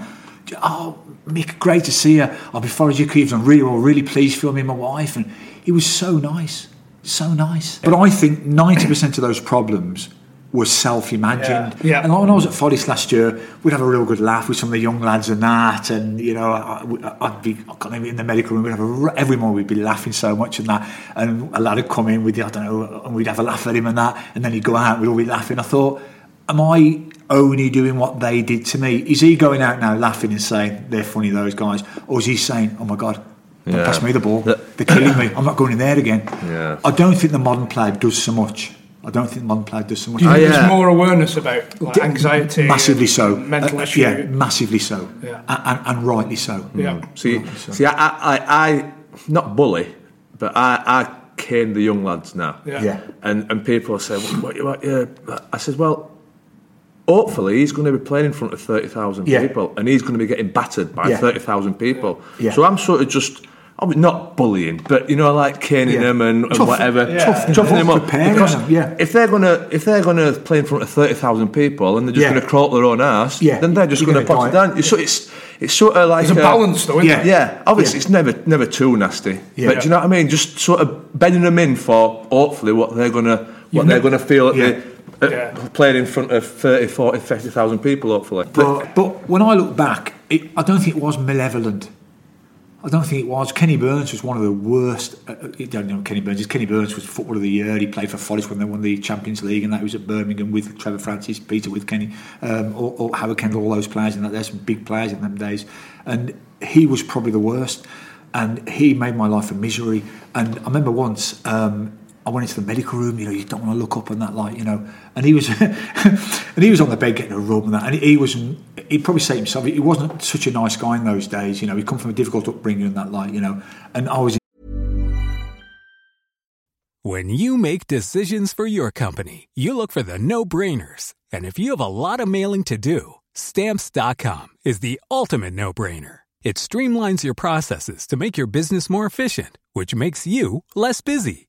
Oh, Mick, great to see you. I'll be following you. You've done really well. Really pleased for me and my wife. And he was so nice, so nice. But I think ninety percent of those problems were self-imagined. Yeah. Yeah. And when I was at Forest last year, we'd have a real good laugh with some of the young lads and that, and you know, I, would be I can't in the medical room. We'd have a, r- every morning we'd be laughing so much and that, and a lad would come in with I don't know, and we'd have a laugh at him and that, and then he'd go out, we'd all be laughing. I thought, am I only doing what they did to me? Is he going out now laughing and saying they're funny those guys, or is he saying, oh my god? Don't Yeah. pass me the ball. They're killing me. I'm not going in there again. Yeah. I don't think the modern player does so much. I don't think the does so much. Do you think Oh, yeah. there's more awareness about like, anxiety? massively so. Mental Uh, issue. Yeah, massively so. Yeah. A- And, and, rightly so. Yeah. See, see, I, I, I, not bully, but I, I cane the young lads now. Yeah. Yeah. And and people say, what, what, what, yeah. I said, well, hopefully he's going to be playing in front of thirty thousand Yeah. people, and he's going to be getting battered by Yeah. thirty thousand people. Yeah. So I'm sort of just. I mean, not bullying, but you know, like caning Yeah. them and, and Tough- whatever, yeah. tough, Yeah. toughing them up. Because yeah. if they're gonna if they're gonna play in front of thirty thousand people and they're just Yeah. gonna crawl up their own ass, Yeah. then they're just You're gonna, gonna put it die. down. So it's it's sort of like There's a balance though, isn't Yeah. there? yeah, obviously Yeah. it's never never too nasty. Yeah. But do you know what I mean? Just sort of bedding them in for hopefully what they're gonna what You they're know- gonna feel at Yeah. the, at Yeah. playing in front of 30, 40, 50,000 people hopefully. But, but when I look back, it, I don't think it was malevolent. I don't think it was. Kenny Burns was one of the worst. Uh, uh, don't know Kenny Burns. Kenny Burns was Footballer of the Year. He played for Forest when they won the Champions League, and that was at Birmingham with Trevor Francis, Peter Withe Kenny, um, or, or Howard Kendall, all those players. And that there's some big players in them days. And he was probably the worst. And he made my life a misery. And I remember once um, I went into the medical room. You know, you don't want to look up and that, light. you know. And he was, and he was on the bed getting a rub and that. And he was, he'd probably say himself, he wasn't such a nice guy in those days. You know, he'd come from a difficult upbringing in that, light. you know. And I was When you make decisions for your company, you look for the no brainers. And if you have a lot of mailing to do, stamps.com is the ultimate no brainer. It streamlines your processes to make your business more efficient, which makes you less busy.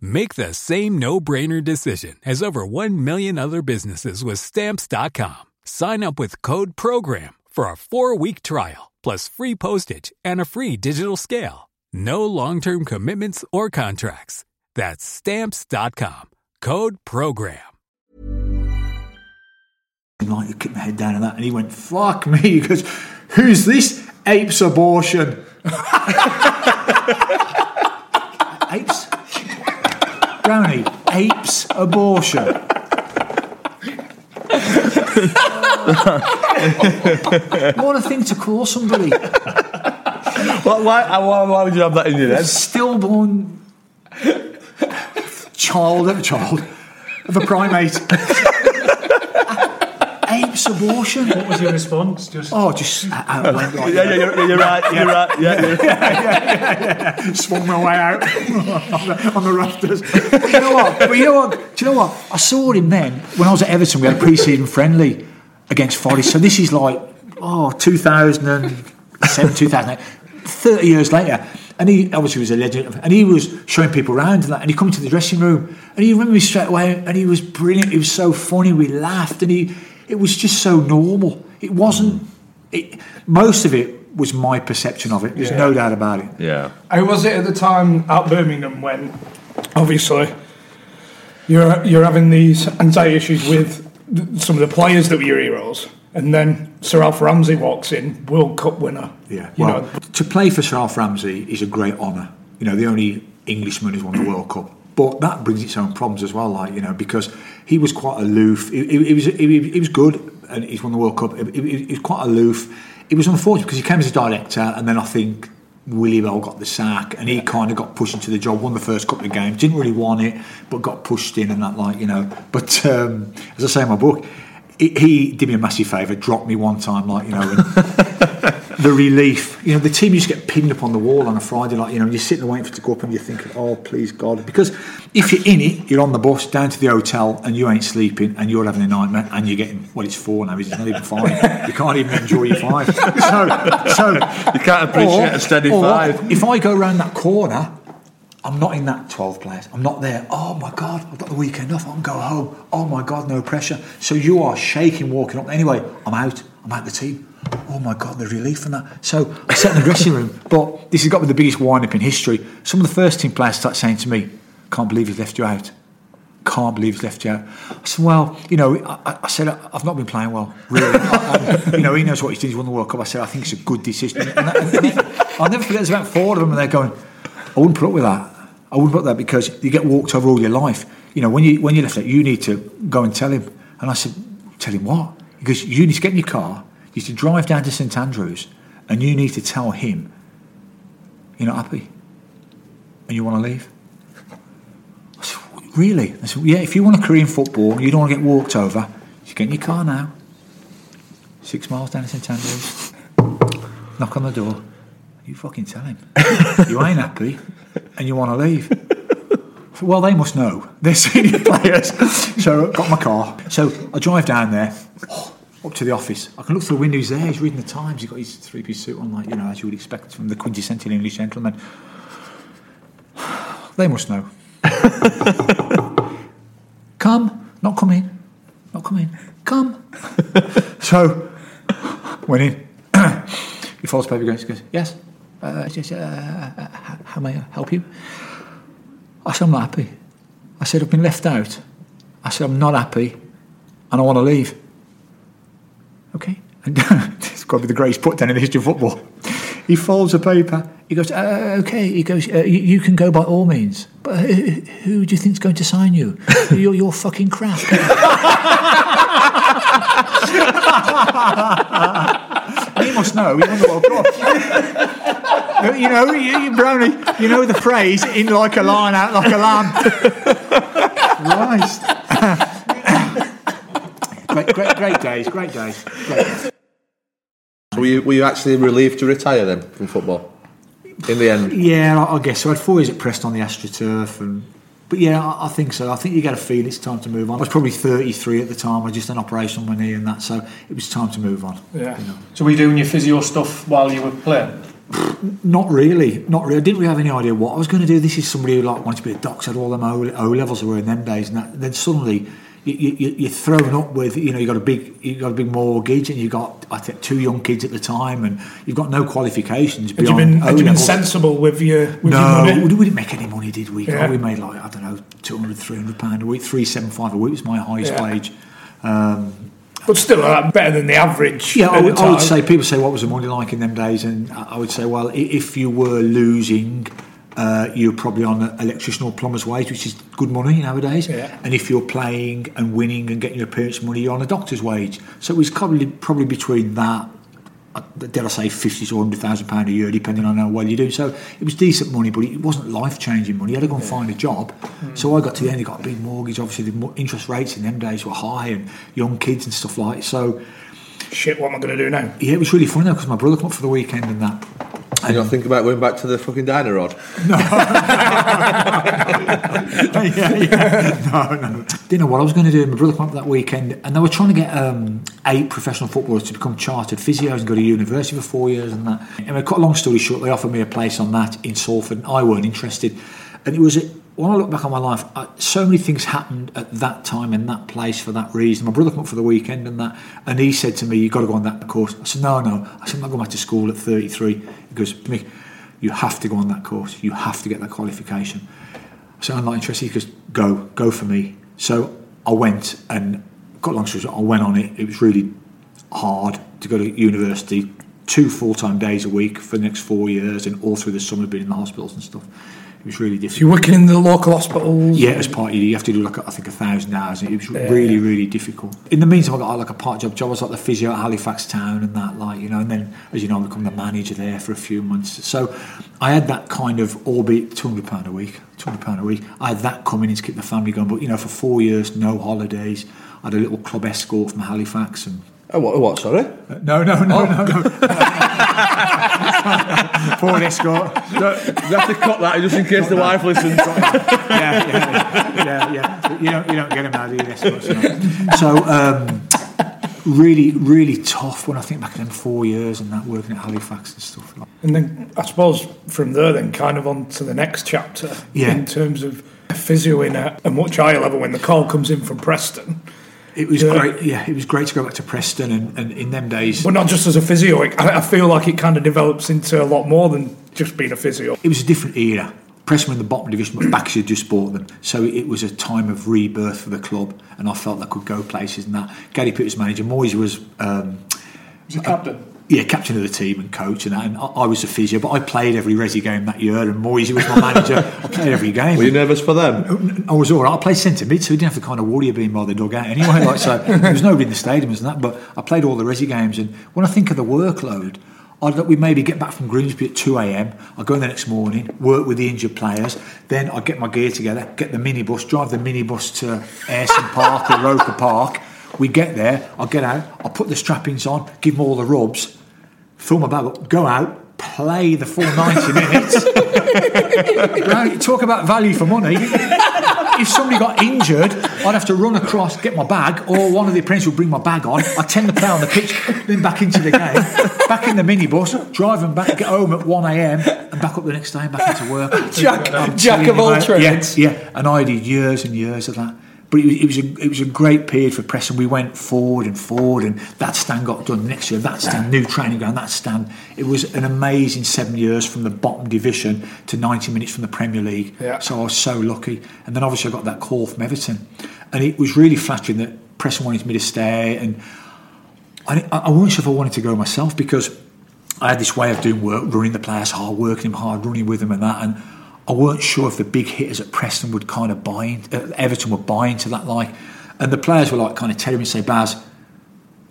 Make the same no brainer decision as over 1 million other businesses with Stamps.com. Sign up with Code PROGRAM for a four week trial, plus free postage and a free digital scale. No long term commitments or contracts. That's Stamps.com. Code PROGRAM. And Like, I kept my head down and that, and he went, fuck me. He goes, who's this? Apes abortion. apes? Brownie, apes abortion. what a thing to call somebody. Why, why, uh, why, why would you have that in your head? Stillborn child of a child of a primate. apes abortion. What was your response? Just Oh, just uh, uh, went like Yeah, yeah, you're, you're right. You're right. Yeah, you're right. swung my way out on, the, on the rafters. But you know what? But you know what? Do you know what? I saw him then when I was at Everton. We had a pre-season friendly against Forest. So this is like oh 2007, 2008, 30 years later. And he obviously was a legend, and he was showing people around and that. And he come into the dressing room, and he remembered me straight away, and he was brilliant. He was so funny. We laughed, and he it was just so normal. It wasn't. It, most of it was my perception of it. There's no doubt about it. Yeah. How was it at the time at Birmingham when, obviously, you're you're having these anxiety issues with th- some of the players that were your heroes, and then Sir Alf Ramsey walks in, World Cup winner. Yeah, you well, know, to play for Sir Alf Ramsey is a great honour. You know, the only Englishman who's won the World Cup. But that brings its own problems as well, like you know, because he was quite aloof. He, he, he was he, he was good, and he's won the World Cup. He, was quite aloof. It was unfortunate because he came as a director, and then I think Willie Bell got the sack, and he kind of got pushed into the job. Won the first couple of games, didn't really want it, but got pushed in, and that like you know. But um, as I say in my book, he, he did me a massive favour, dropped me one time, like you know. And, the relief. You know, the team used to get pinned up on the wall on a Friday, like, you know, you're sitting there waiting for it to go up and you're thinking, oh, please God. Because if you're in it, you're on the bus down to the hotel and you ain't sleeping and you're having a nightmare and you're getting, well, it's four now, it's not even five. you can't even enjoy your five. So, so You can't appreciate a steady or five. If I go around that corner, I'm not in that 12 place. I'm not there. Oh my God, I've got the weekend off. I can go home. Oh my God, no pressure. So you are shaking walking up. Anyway, I'm out. I'm out the team. Oh my God, the relief from that. So I sat in the dressing room. But this has got be the biggest wind up in history. Some of the first team players start saying to me, Can't believe he's left you out. Can't believe he's left you out. I said, Well, you know, I, I said, I've not been playing well, really. I- you know, he knows what he's doing. He's won the World Cup. I said, I think it's a good decision. And and I'll never forget, there's about four of them, and they're going, I wouldn't put up with that. I wouldn't put up with that because you get walked over all your life. You know, when you when you left that, you need to go and tell him. And I said, Tell him what? Because you need to get in your car, you to drive down to St Andrews, and you need to tell him you're not happy and you want to leave. I said, Really? I said, Yeah, if you want a career in football, you don't want to get walked over, you get in your car now, six miles down to St Andrews, knock on the door, you fucking tell him you ain't happy and you want to leave. Well, they must know. They're senior players. So I got my car. So I drive down there, up to the office. I can look through the window. He's there. He's reading the Times. He's got his three-piece suit on, like you know, as you would expect from the quintessential English gentleman. They must know. come, not come in, not come in, come. so went in. he folds paper goes, goes yes. Uh, just, uh, uh, how- how may I help you? I said, I'm not happy. I said, I've been left out. I said, I'm not happy and I want to leave. Okay. And it's got to be the greatest put down in the history of football. He folds a paper. He goes, uh, okay. He goes, uh, you, you can go by all means. But who, who do you think's going to sign you? you're, you're fucking crap. he must know. He won the World Cup. you know, you, you, Brownie, you know the phrase, in like a lion, out like a lamb. Christ. Great. great, great days, great days. Great days. So were you, were you actually relieved to retire then from football? In the end? Yeah, I, I guess so. I had four years at Preston on the AstroTurf, and but yeah, I, I think so. I think you get a feel it's time to move on. I was probably 33 at the time. I just had an operation on my knee and that, so it was time to move on. Yeah. you know. So were you doing your physio stuff while you were playing? Not really, not really. I didn't really have any idea what I was going to do. This is somebody who like wanted to be a doctor, had all them O, o levels were in them days, and that, then suddenly you, you, you're thrown up with you know you got a big you got a big mortgage, and you got I think two young kids at the time, and you've got no qualifications Had you beyond been, had you been sensible with your, with No, your money? we didn't make any money, did we? Yeah. We made like I don't know, 200, 300 pound a week, three seven five a week was my highest Yeah. wage. Um, But still, uh, better than the average. yeah, I I would say people say what was the money like in them days, and I would say, well, if you were losing, uh, you're probably on an electrician or plumber's wage, which is good money nowadays. Yeah. And if you're playing and winning and getting your appearance money, you're on a doctor's wage. So it was probably probably between that. uh, Dare I say fifty to hundred thousand pound a year, depending on how well you do. So it was decent money, but it wasn't life changing money. You had to go and find a job. So I got to the end, I got a big mortgage. Obviously, the interest rates in them days were high, and young kids and stuff like. So Shit, what am I going to do now? yeah, it was really funny though because my brother came up for the weekend and that. You don't think about going back to the fucking diner rod? yeah, yeah. No, no. Didn't know what I was going to do. My brother came up that weekend, and they were trying to get um, eight professional footballers to become chartered physios and go to university for four years and that. And to cut a long story short, they offered me a place on that in Salford. and I weren't interested, and it was. A, when I look back on my life, I, so many things happened at that time in that place for that reason. My brother came up for the weekend and that, and he said to me, "You've got to go on that course." I said, "No, no." I said, "I'm not going back to school at 33." He goes, "Mick, you have to go on that course. You have to get that qualification." So I'm not interested. He goes, go, go for me. So I went and got long story I went on it. It was really hard to go to university, two full time days a week for the next four years, and all through the summer being in the hospitals and stuff. It was really difficult. You're working in the local hospitals? Yeah, as part of you, you have to do like I think a thousand hours. It was really, really difficult. In the meantime, I got like a part job job. I was like the physio at Halifax Town and that, like you know. And then, as you know, I become the manager there for a few months. So I had that kind of, albeit two hundred pound a week, two hundred pound a week. I had that coming in to keep the family going. But you know, for four years, no holidays. I had a little club escort from Halifax and. Oh, what, what sorry? No, no, no, no, no. Ford escort. You have to cut that just in case the wife listens. yeah, yeah, yeah, yeah. You don't, you don't get them now, do you? This no. So, um, really, really tough when I think back at them four years and that working at Halifax and stuff. Like. And then I suppose from there, then kind of on to the next chapter Yeah. in terms of physioing at a much higher level when the call comes in from Preston. It was Yeah. great. Yeah, it was great to go back to Preston and, and in them days. But not just as a physio, it- I, I feel like it kind of develops into a lot more than just being a physio. It was a different era. Preston were in the bottom division, but Baxi had just bought them. So it was a time of rebirth for the club, and I felt that could go places and that. Gary Peters was manager. Moyes was um, Was a captain? Yeah, captain of the team and coach, and, that, and I, I was a physio, but I played every Resi game that year, and Moyes was my manager. I played every game. Were you nervous for them? I was all right. I played centre mid, so we didn't have to kind of worry of being by the dugout anyway. Like so, there was nobody in the stadiums and that. But I played all the Resi games, and when I think of the workload, I'd we maybe get back from Grimsby at two a.m. I'd go in the next morning, work with the injured players. Then I'd get my gear together, get the minibus, drive the minibus to Ayresome Park or Roker Park. We get there, I'll get out, I'll put the strappings on, give them all the rubs, fill my bag up, go out, play the full 90 minutes. right, talk about value for money. If somebody got injured, I'd have to run across, get my bag, or one of the apprentices would bring my bag on. I'd tend to play on the pitch, then back into the game, back in the minibus, drive them back, get home at 1am, and back up the next day and back into work. Jack- Jack of all trades. Yeah, yeah, and I did years and years of that. But it was, it was a it was a great period for Preston. We went forward and forward, and that stand got done next year. That stand, new training ground, that stand. It was an amazing seven years from the bottom division to ninety minutes from the Premier League. Yeah. So I was so lucky. And then obviously I got that call from Everton, and it was really flattering that Preston wanted me to stay. And I, I wasn't sure if I wanted to go myself because I had this way of doing work, running the players hard, working them hard, running with them, and that. And I weren't sure if the big hitters at Preston would kind of buy in, uh, Everton would buy into that. Like, and the players were like kind of telling me, say, Baz,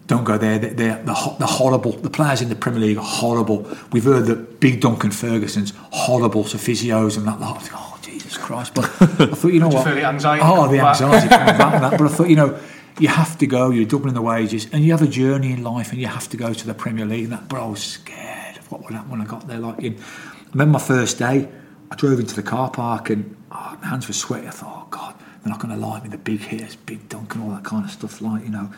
don't go there. They're, they're, they're, horrible. The players in the Premier League are horrible. We've heard that big Duncan Ferguson's horrible to physios and that. Like, oh, Jesus Christ. But I thought, you know what? feel the anxiety Oh, the anxiety coming back and that. But I thought, you know, you have to go. You're doubling the wages, and you have a journey in life, and you have to go to the Premier League. And that, but I was scared of what would happen when I got there. Like, in, I remember my first day. I drove into the car park, and oh, my hands were sweaty. I thought, oh God, they're not going to like me. The big hitters, big dunk, and all that kind of stuff. Like, you know,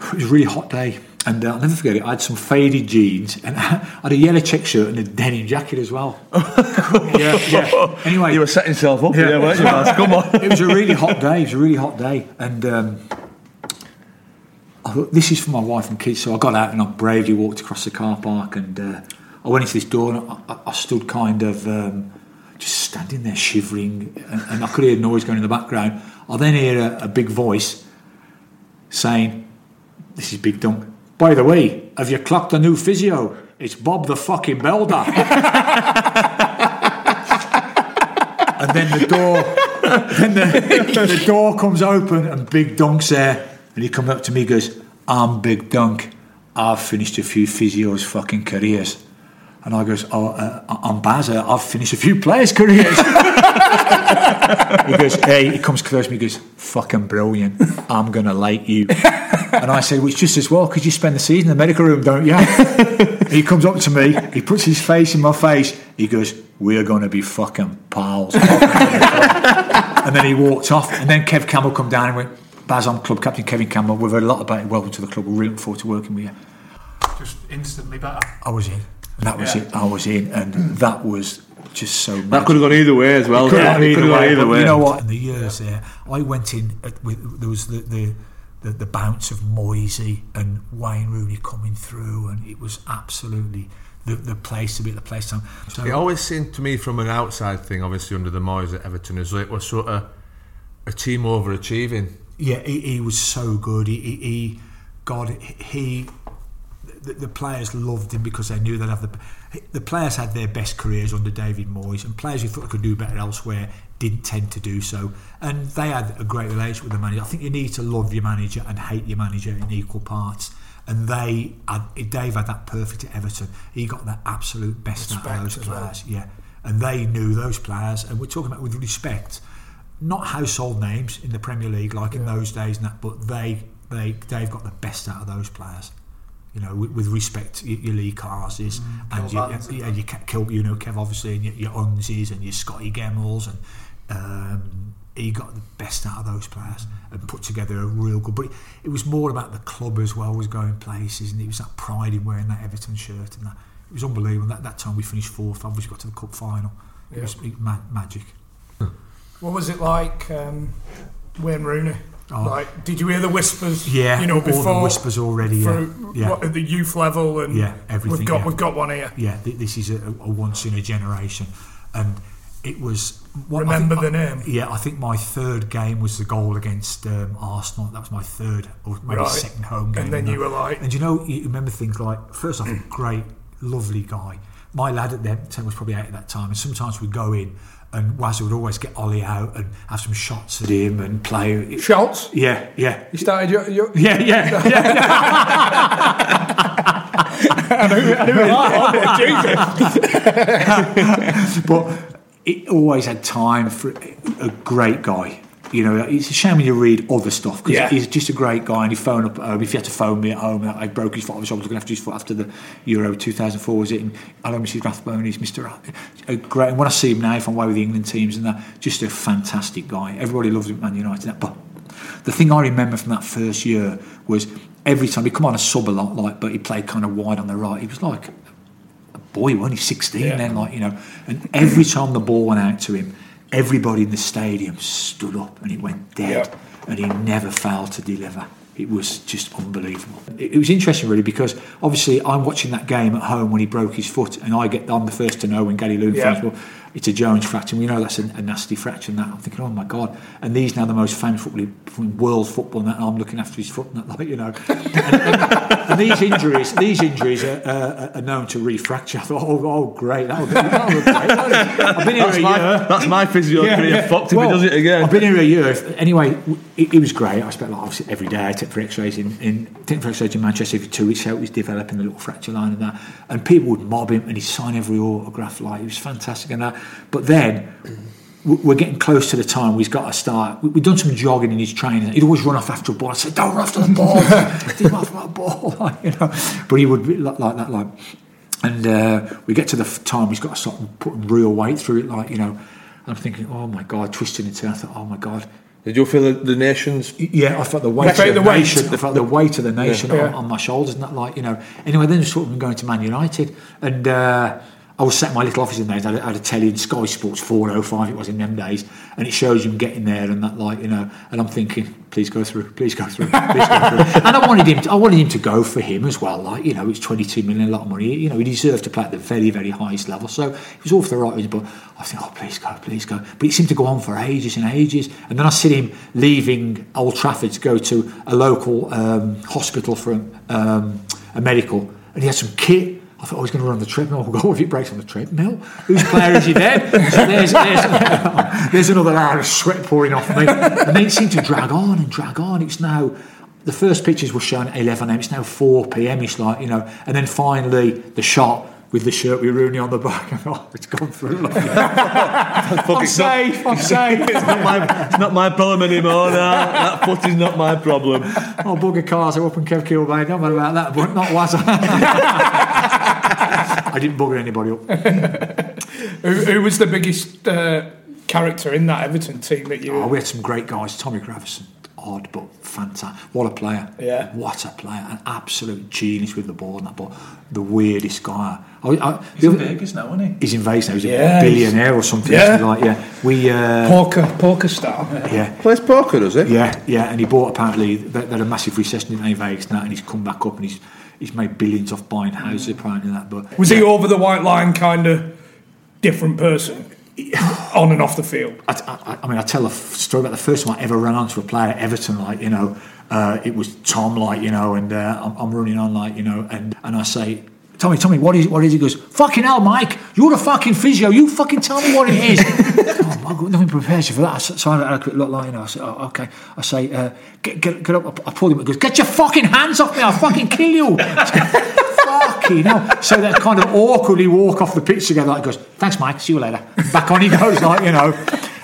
it was a really hot day, and uh, I'll never forget it. I had some faded jeans, and I had a yellow check shirt and a denim jacket as well. yeah, yeah. Anyway, You were setting yourself up, yeah, weren't you? Come on. it was a really hot day. It was a really hot day, and um, I thought this is for my wife and kids. So I got out and I bravely walked across the car park, and uh, I went into this door, and I, I, stood kind of um, just standing there shivering, and, and I could hear noise going in the background. I then hear a, a big voice saying, "This is Big Dunk." By the way, have you clocked a new physio? It's Bob the fucking Builder. and then the door, then the, the door comes open and Big Dunk's there, and he comes up to me, goes, "I'm Big Dunk. I've finished a few physios' fucking careers." And I goes, "Oh, uh, I'm Bazza. I've finished a few players' careers." he goes, "Hey," he comes close to me, he goes, "Fucking brilliant. I'm gonna like you." And I say, "Well, it's just as well because you spend the season in the medical room, don't you?" He comes up to me, he puts his face in my face, he goes, We're going to be fucking pals. and then he walked off, and then Kev Campbell come down and went, Baz, I'm club captain Kevin Campbell. We've heard a lot about it. Welcome to the club. We're really looking forward to working with you. Just instantly better. I was in. And that was Yeah. it. I was in, and hmm. that was just so. That could have gone either way as well. Could have It gone could have either gone way, either but way. You know what? In the years there, I went in at, with there was the, the the the bounce of Moisey and Wayne Rooney coming through, and it was absolutely the the place to be at the place time. So It always seemed to me from an outside thing, obviously under the Moyes at Everton, as though it was sort of a team overachieving. Yeah, he, he was so good. He, he, he God, he, the, the players loved him because they knew they'd have the. The players had their best careers under David Moyes, and players who thought they could do better elsewhere didn't tend to do so. And they had a great relationship with the manager. I think you need to love your manager and hate your manager in equal parts. And they, had, Dave had that perfect at Everton. He got the absolute best out of those Respect as well. players. Yeah, and they knew those players. And we're talking about with respect not household names in the Premier League like in those days, and that, but they they they've got the best out of those players. You know, with, with respect, your, your Lee Carsleys and your, Barnes and your Ke- Kill, you know, Kev obviously, and your, your Unzies and your Scotty Gemmills, and um, he got the best out of those players and put together a real good. But it, it was more about the club as well was going places, and it was that pride in wearing that Everton shirt, and that it was unbelievable. That that time we finished fourth, obviously got to the cup final. It was it, ma- magic. What was it like, um, Wayne Rooney? Oh. Like, did you hear the whispers? Yeah, you know, all the whispers already, yeah, yeah. What, at the youth level, and Yeah, everything, We've got yeah. we've got one here. yeah, th- this is a, a once in a generation, and it was. What, I Remember think- the name? Yeah, I think my third game was the goal against um, Arsenal. That was my third or maybe Right. second home game. And then you were like- and you know, you remember things like first off, great, lovely guy. My lad at the time was probably eight at that time, and sometimes we'd go in. And Wazza would always get Ollie out and have some shots at him and play. Shots. Yeah, yeah. You started your, your Yeah, yeah, yeah. but it always had time for a great guy. You know, it's a shame when you read other stuff because Yeah. he's just a great guy. And he phoned up at home. If you had to phone me at home, I broke his foot. I was looking after his foot after the Euro 2004. Was it? And hello, Mrs. Rathbone. He's Mr. A uh, great. And when I see him now, if I'm away with the England teams and that, just a fantastic guy. Everybody loves him at Man United. But the thing I remember from that first year was every time he come on a sub a lot, like, but he played kind of wide on the right. He was like a boy, wasn't he? 16 Yeah. then, like, you know. And every time the ball went out to him, everybody in the stadium stood up and it went dead. Yeah. And he never failed to deliver. It was just unbelievable. It, it was interesting, really, because obviously I'm watching that game at home when he broke his foot, and I get I'm the first to know when Gary Lewin finds, well, it's a Jones fracture. We know that's a, a nasty fracture, and that I'm thinking, oh my god! And these now the most famous football from world football, and that I'm looking after his foot, and that, like you know. and, and- and these injuries, these injuries are, uh, are known to refracture. I thought, oh, oh great, that'll, that'll great. I've been here That's a my, year. that's my physio career fucked if Well, he does it again. I've been here a year. Anyway, it, it was great. I spent like obviously every day. I took for X-rays in, in took for X-rays in Manchester for two weeks. How he was developing the little fracture line and that, and people would mob him and he'd sign every autograph. Like it was fantastic and that. But then we- we're getting close to the time we've got to start. We- We've done some jogging in his training. He'd always run off after a ball. I said, "Don't run after the ball, Don't run after the ball," like, you know. But he would be like, like that, like. And uh, we get to the time he's got to start putting real weight through it, like you know. And I'm thinking, oh my god, twisting and turning. I thought, oh my god. Did you feel the, the nation's Yeah, I felt the weight, felt of the, the weight. nation. I felt the weight of the nation Yeah. on, on my shoulders, and that, like you know. Anyway, then sort of going to Man United, and uh, I was sat in my little office in there. I had, a- I had a telly in Sky Sports 405. It was in them days, and it shows him getting there and that, like you know. And I'm thinking, please go through, please go through, please go through. and I wanted him, to, I wanted him to go for him as well. Like you know, it's 22 million, a lot of money. You know, he deserved to play at the very, very highest level. So it was all for the right reason. But I think, oh, please go, please go. But it seemed to go on for ages and ages. And then I see him leaving Old Trafford to go to a local um, hospital for um, a medical, and he had some kit. I thought, oh, I was going to run on the treadmill. Oh, God, if he breaks on the treadmill, whose player is he then? So there's, there's, there's another hour of sweat pouring off me. And then it seemed to drag on and drag on. It's now, the first pictures were shown at 11 am, it's now 4 pm. It's like, you know, and then finally the shot with the shirt with Rooney on the back. And, oh, it's gone through. Like, I'm safe, I'm safe. it's, not my, it's not my problem anymore. No. That foot is not my problem. Oh, bugger cars are up and Kev Kilbane. Don't worry about that, but not was I? I didn't bugger anybody up. Who, who was the biggest uh, character in that Everton team that you? Oh, we had some great guys. Tommy Gravesen, odd but fantastic. What a player! Yeah. What a player! An absolute genius with the ball and that. But the weirdest guy. I, I, He's in Vegas now, isn't he? He's in Vegas now. He's Yeah, a billionaire or something. Yeah. Like yeah, we. Uh, Poker, poker star. yeah. Plays poker, does it? Yeah, yeah, and he bought apparently they, they had a massive recession in Vegas now, and he's come back up and he's he's made billions off buying houses apparently and that. But Was he over the white line kind of different person on and off the field? I, I, I mean, I tell a story about the first time I ever ran onto a player at Everton. Like you know, uh, it was Tom. Like you know, and uh, I'm, I'm running on like you know, and and I say. Tommy, Tommy, what is what is it? He goes, fucking hell, Mike, you're the fucking physio. You fucking tell me what it is. I've got nothing prepared you for that. So, I had a quick look like, I say, oh, okay. I say, uh, get, get, get up. I pull him. He goes, get your fucking hands off me. I'll fucking kill you. fucking hell. So they kind of awkwardly walk off the pitch together. Like, goes, thanks, Mike. See you later. Back on he goes, like, you know.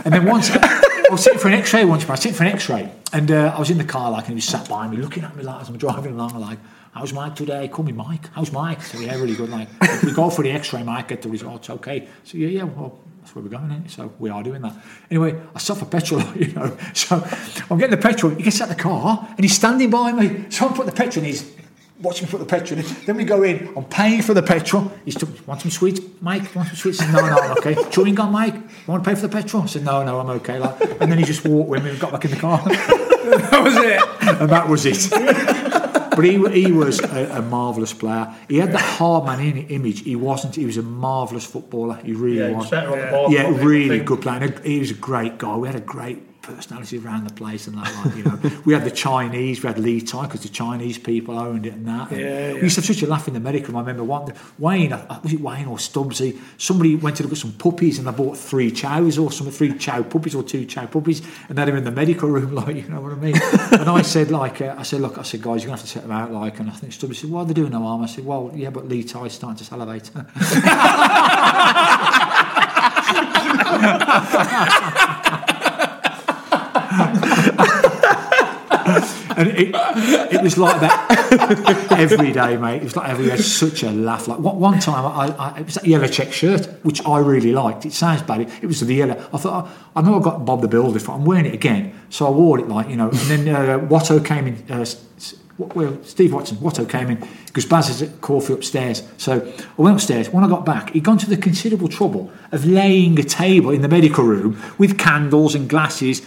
And then once I was sitting for an X-ray once. I was sitting for an X-ray, and uh, I was in the car, like, and he sat by me, looking at me like as I'm driving along, like. How's Mike today? Call me Mike. How's Mike? So yeah, really good. Like we go for the X-ray, Mike. Get the results. Okay. So yeah, yeah. Well, that's where we're going. It? So we are doing that. Anyway, I suffer petrol, you know. So I'm getting the petrol. He gets out the car and he's standing by me. So I'm putting the petrol in. He's watching me put the petrol in. Then we go in. I'm paying for the petrol. He's took, want some sweets, Mike? Want some sweets? I said, no, no, okay. Chewing gum, Mike? Want to pay for the petrol? I said, no, no, I'm okay. Like, and then he just walked with me and got back in the car. That was it. and that was it. But he, he was a, a marvellous player. He had the hard man in image. He wasn't. He was a marvellous footballer. He really Yeah, he was. was better on the ball. Yeah, really good player. And he was a great guy. We had a great personality around the place and that. Like, you know, we had the Chinese. We had Li Tie because the Chinese people owned it and that. And Yeah, We used to have such a laugh in the medical room. I remember one Wayne. uh, Was it Wayne or Stubbsy? Somebody went to look at some puppies and they bought three chows or some three chow puppies or two chow puppies and they had him in the medical room. Like you know what I mean? and I said like uh, I said look I said guys you're gonna have to set them out like and I think Stubbsy said well they're doing no harm. I said well yeah but Li Tie's starting to salivate. and it, it was like that every day, mate. It was like every day, such a laugh. Like one, one time, I, I, it was that yellow check shirt, which I really liked. It sounds bad. It, it was the yellow. I thought, I, I know I got Bob the Builder for. I'm wearing it again, so I wore it like you know. And then uh, Watto came in. Uh, well, Steve Watson, Watto came in because Baz is at Corfu upstairs. So I went upstairs. When I got back, he'd gone to the considerable trouble of laying a table in the medical room with candles and glasses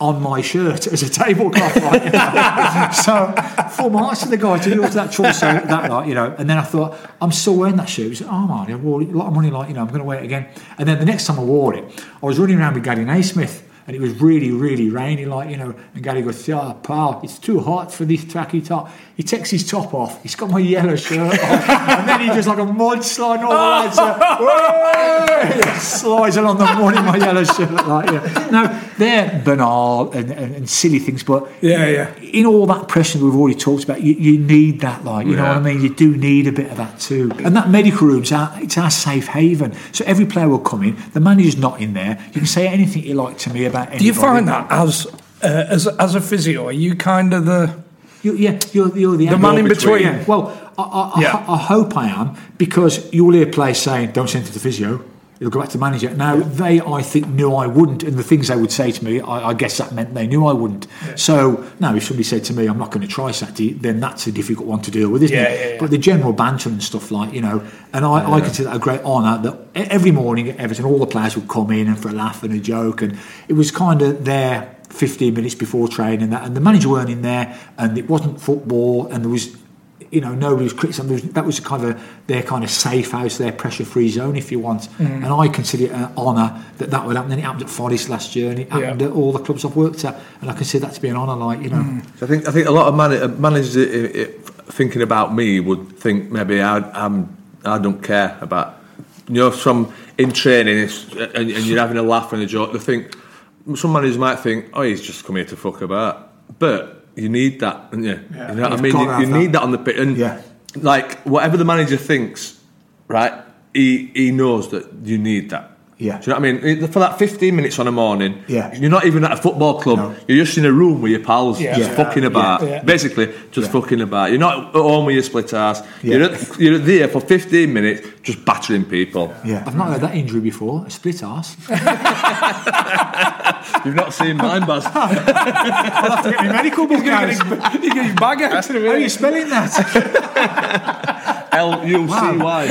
on my shirt as a tablecloth. You know. so for my to the guy to go to that so that night you know, and then I thought, I'm still wearing that shirt. He said, Oh man, I wore it a lot of money, like, you know, I'm gonna wear it again. And then the next time I wore it, I was running around with Gary Naysmith. and it was really, really rainy, like you know. And Gary goes, "Yeah, pal, it's too hot for this tracky top." He takes his top off. He's got my yellow shirt on, and then he does like a mudslide. All the lads are, slides along the in my yellow shirt, like yeah. Now they're banal and, and, and silly things, but Yeah, yeah. in all that pressure we've already talked about, you, you need that, like you know what I mean. You do need a bit of that too. And that medical room's our it's our safe haven. So every player will come in. The manager's not in there. You can say anything you like to me about. Anybody. Do you find that as uh, as as a physio, are you kind of the You, yeah, you're, you're the, The man in between. Yeah. Well, I, I, I- Yeah. I, hope I am because you'll hear players saying, "Don't send it to the physio." It'll go back to the manager. Now they, I think, knew I wouldn't, and the things they would say to me, I, I guess that meant they knew I wouldn't. So now, if somebody said to me, "I'm not going to try Saturday," then that's a difficult one to deal with, isn't Yeah, it? yeah, yeah. But the general banter and stuff like you know, and I, I consider that a great honour that every morning at Everton, all the players would come in and for a laugh and a joke, and it was kind of there 15 minutes before training, and that, and the manager weren't in there, and it wasn't football, and there was. You know, nobody was criticising. There That was kind of a, their kind of safe house, their pressure-free zone, if you want. Mm. And I consider it an honour that that would happen. And it happened at Forest last year, and it happened Yeah. at all the clubs I've worked at. And I consider that to be an honour, like you know. Mm. I think I think a lot of man- uh, managers i i thinking about me would think maybe I I'm, I don't care about you know from in training it's, and, and you're having a laugh and a joke. They think some managers might think oh he's just come here to fuck about, but you need that, don't you? Yeah. You know what I mean? You, you that. need that on the pitch, and Yeah. like whatever the manager thinks, right? He he knows that you need that. Yeah. Do you know what I mean? For that 15 minutes on a morning, Yeah. you're not even at a football club. No. You're just in a room with your pals, Yeah. just Yeah. fucking about. Yeah. Basically, just Yeah. fucking about. You're not at home with your split ass. Yeah. You're, at, you're there for 15 minutes, just battering people. Yeah, I've not had that injury before. A split ass. You've not seen mine, Baz. I'll have to get my medical book out. you get his bag out? How are you spelling that? L U C Y.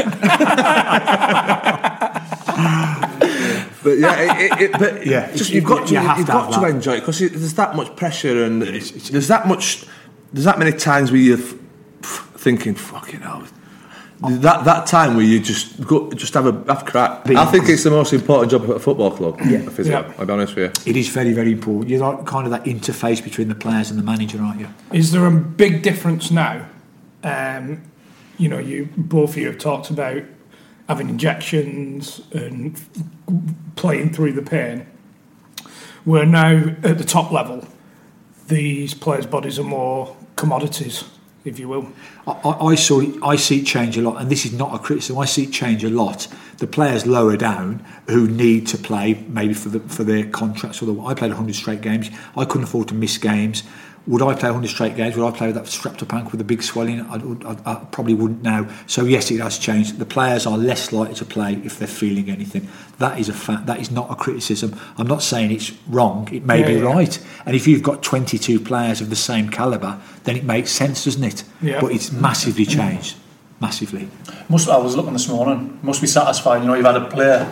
But yeah, it, it, it, but Yeah, just you- you've got to you have you've to got to that. enjoy it because there's that much pressure and there's that much there's that many times where you're f- f- thinking fucking hell. That that time where you just go just have a have a crack. I think it's the most important job at a football club. Yeah, a physio. Yeah. I'll be honest with you. It is very, very important. You're like kind of that interface between the players and the manager, aren't you? Is there a big difference now? Um, you know, you both of you have talked about having injections and playing through the pain. We're now at the top level, these players' bodies are more commodities, if you will. I, I, saw I see change a lot, and this is not a criticism. I see change a lot. The players lower down who need to play, maybe for the for their contracts. Or the, I played 100 straight games. I couldn't afford to miss games. Would I play 100 straight games? Would I play with that strapped up ankle with a big swelling? I, I, I probably wouldn't now. So yes, it has changed. The players are less likely to play if they're feeling anything. That is a fact. That is not a criticism. I'm not saying it's wrong. It may Yeah, be yeah. right. And if you've got 22 players of the same calibre, then it makes sense, doesn't it? Yeah. But it's massively changed. Massively. Must I was looking this morning. Must be satisfying. You know, you've had a player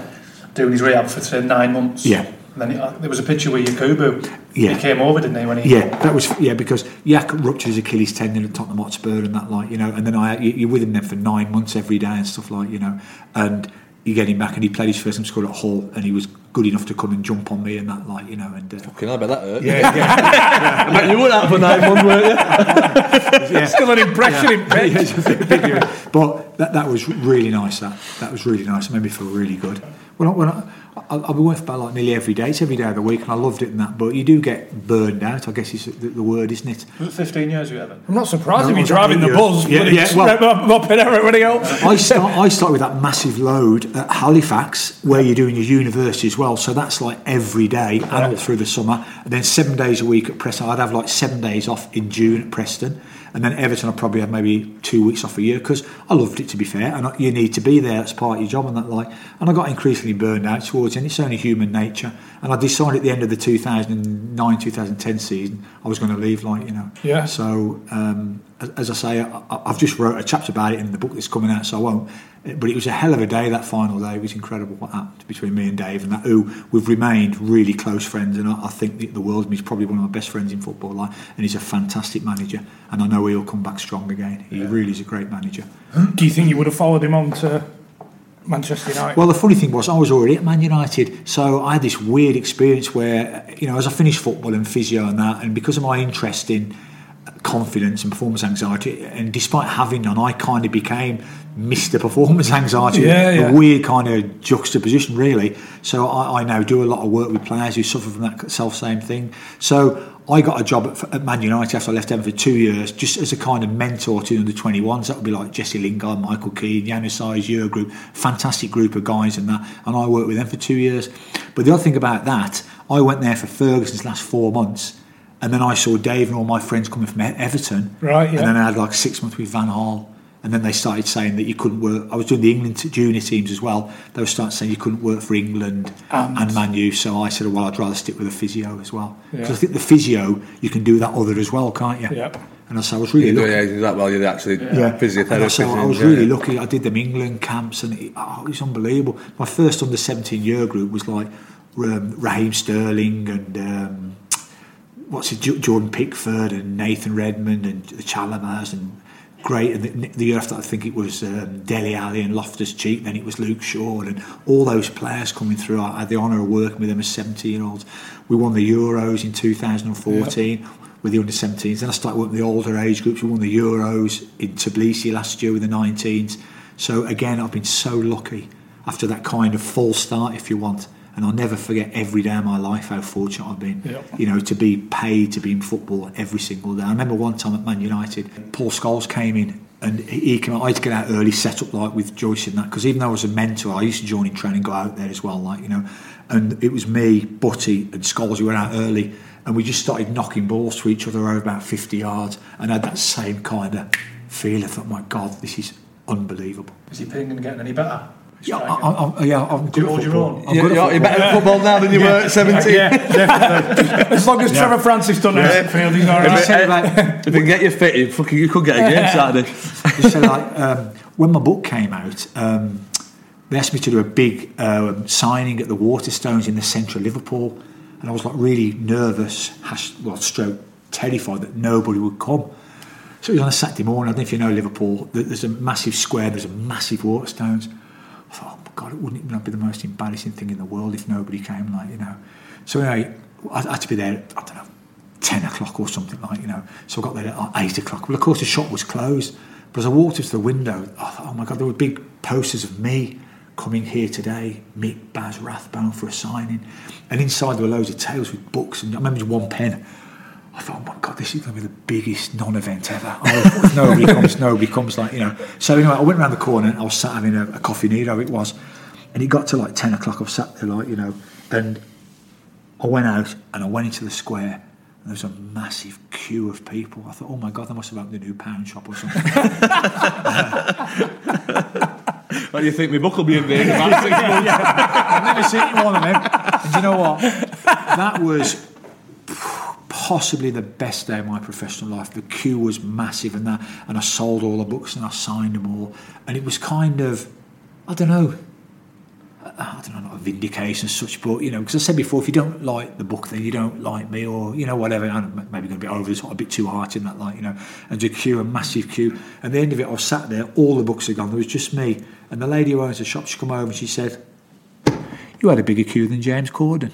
doing his rehab for nine months. Yeah. And then uh, there was a picture where Yakubu. Yeah. He came over, didn't he? When he Yeah, that was yeah because Yak ruptured his Achilles tendon at Tottenham Hotspur and that like you know, and then I you- you're with him then for nine months every day and stuff like you know, and you get him back and he played his first time scored at Hull and he was good enough to come and jump on me and that like you know and uh, Fucking I bet that hurt. yeah yeah I bet you were out for nine months, weren't you? Still an impression in Peg. but that, that was really nice. That that was really nice. It made me feel really good. When I, when I, I, I've been working about like nearly every day. It's every day of the week, and I loved it and that. But you do get burned out. I guess is the, the word, isn't it? was it 15 years you Evan? I'm not surprised No, if you're driving the eight buzz, years? but Yeah, yeah, well- mopping everybody else. I start I started with that massive load at Halifax where you're doing your university as well. So that's like every day and all through the summer. And then seven days a week at Preston. I'd have like seven days off in June at Preston. And then Everton, I'd probably have maybe two weeks off a year because I loved it to be fair. And you need to be there, that's part of your job and that like. And I got increasingly burned out towards it. And it's only human nature. And I decided at the end of the 2009 2010 season, I was going to leave, like, you know. Yeah. So, um, as, as I say, I, I- I've just wrote a chapter about it in the book that's coming out, so I won't. But it was a hell of a day, that final day. It was incredible what happened between me and Dave, and that who we've remained really close friends. And I, I think that the world of me is probably one of my best friends in football. Like, and he's a fantastic manager, and I know he'll come back strong again. He really is a great manager. Do you think you would have followed him on to Manchester United. Well, the funny thing was, I was already at Man United, so I had this weird experience where, you know, as I finished football and physio and that, and because of my interest in confidence and performance anxiety, and despite having none, I kind of became Mr. Performance Anxiety. Yeah, a weird kind of juxtaposition, really. So I, I now do a lot of work with players who suffer from that self same thing. So I got a job at, at Man United after I left them for two years, just as a kind of mentor to the under 21s. That would be like Jesse Lingard, Michael Keane, Januzaj's Euro group, fantastic group of guys and that. And I worked with them for two years. But the other thing about that, I went there for Ferguson's last four months. And then I saw Dave and all my friends coming from Everton. Right, yeah. And then I had like six months with Van Gaal. And then they started saying that you couldn't work. I was doing the England junior teams as well. They were starting saying you couldn't work for England And- and, Man U. So I said, well, I'd rather stick with a physio as well. Because Yeah. I think the physio, you can do that other as well, can't you? Yeah. And so I was really You lucky. know, yeah, you do that well. You're actually Yeah, physiotherapist. And so I was yeah. really lucky. I did them England camps, and it, oh, it was unbelievable. My first under seventeen year group was like um, Raheem Sterling and um, what's it, Jordan Pickford and Nathan Redmond and the Chalobahs and great. And the, the year after, I think it was um, Dele Alli and Loftus Cheek. Then it was Luke Shaw and all those players coming through. I had the honour of working with them as seventeen year olds. We won the Euros in 2014 with the under 17s. Then I started working with the older age groups. We won the Euros in Tbilisi last year with the 19s. So again, I've been so lucky after that kind of full start, if you want. And I'll never forget every day of my life how fortunate I've been. Yep. You know, to be paid to be in football every single day. I remember one time at Man United, Paul Scholes came in and he he came out. I had to get out early, set up like with Joyce and that, because even though I was a mentor, I used to join in training, go out there as well, like you know. And it was me, Butty, and Scholes who went out early, and we just started knocking balls to each other over about 50 yards, and had that same kind of feel. I thought, my God, this is unbelievable. Is your pinging getting any better? Yeah, I, I, I, yeah, I'm Do good you at hold your football. own? I'm You're, at you're, you're better at football. football now than you were at 17. Yeah, definitely. As long as Trevor Francis done it, Field, he's all If, right. it, say about- if you can get you fit, you, fucking, you could get a game Saturday. Just say like um, when my book came out, um, they asked me to do a big um, signing at the Waterstones in the centre of Liverpool, and I was like really nervous, hash, well, stroke terrified that nobody would come. So it was on a Saturday morning. I don't know if you know Liverpool. There's a massive square. There's a massive Waterstones. I thought, oh my god, it wouldn't it be the most embarrassing thing in the world if nobody came? Like you know. So anyway, I had to be there. I don't know. 10 o'clock or something like, you know. So I got there at like 8 o'clock. Well, of course, the shop was closed. But as I walked to the window, I thought, oh my God, there were big posters of me coming here today, Mick Baz Rathbone for a signing. And inside there were loads of tales with books. And I remember one pen. I thought, oh my God, this is going to be the biggest non event ever. Oh, nobody comes, nobody comes, like, you know. So anyway, I went around the corner and I was sat having a, a coffee Nero, it was. And it got to like 10 o'clock, I was sat there, like, you know. And I went out and I went into the square and there was a massive queue of people. I thought, oh my God, they must have opened a new pound shop or something. What do you think? My book will be in there in about six months. I've never seen one of them. And you know what? That was possibly the best day of my professional life. The queue was massive and that, and I sold all the books and I signed them all. And it was kind of, I don't know, I don't know, not a vindication as such, but you know, because I said before, if you don't like the book, then you don't like me, or you know, whatever. I'm maybe going to be over the a bit too hard in that, like you know. And the queue, a massive queue. And at the end of it, I was sat there, all the books are gone. There was just me, and the lady who owns the shop. She come over and she said, "You had a bigger queue than James Corden."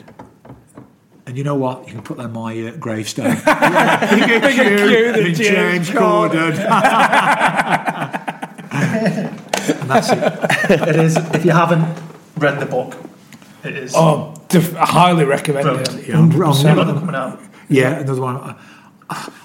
And you know what? You can put that on my uh, gravestone. bigger, queue, than James Corden. and that's it. it is. If you haven't read the book, it is. Oh, def- I highly recommend Brilliant. it. Yeah, I'm- I'm 100%. Coming out. Yeah, another one. I-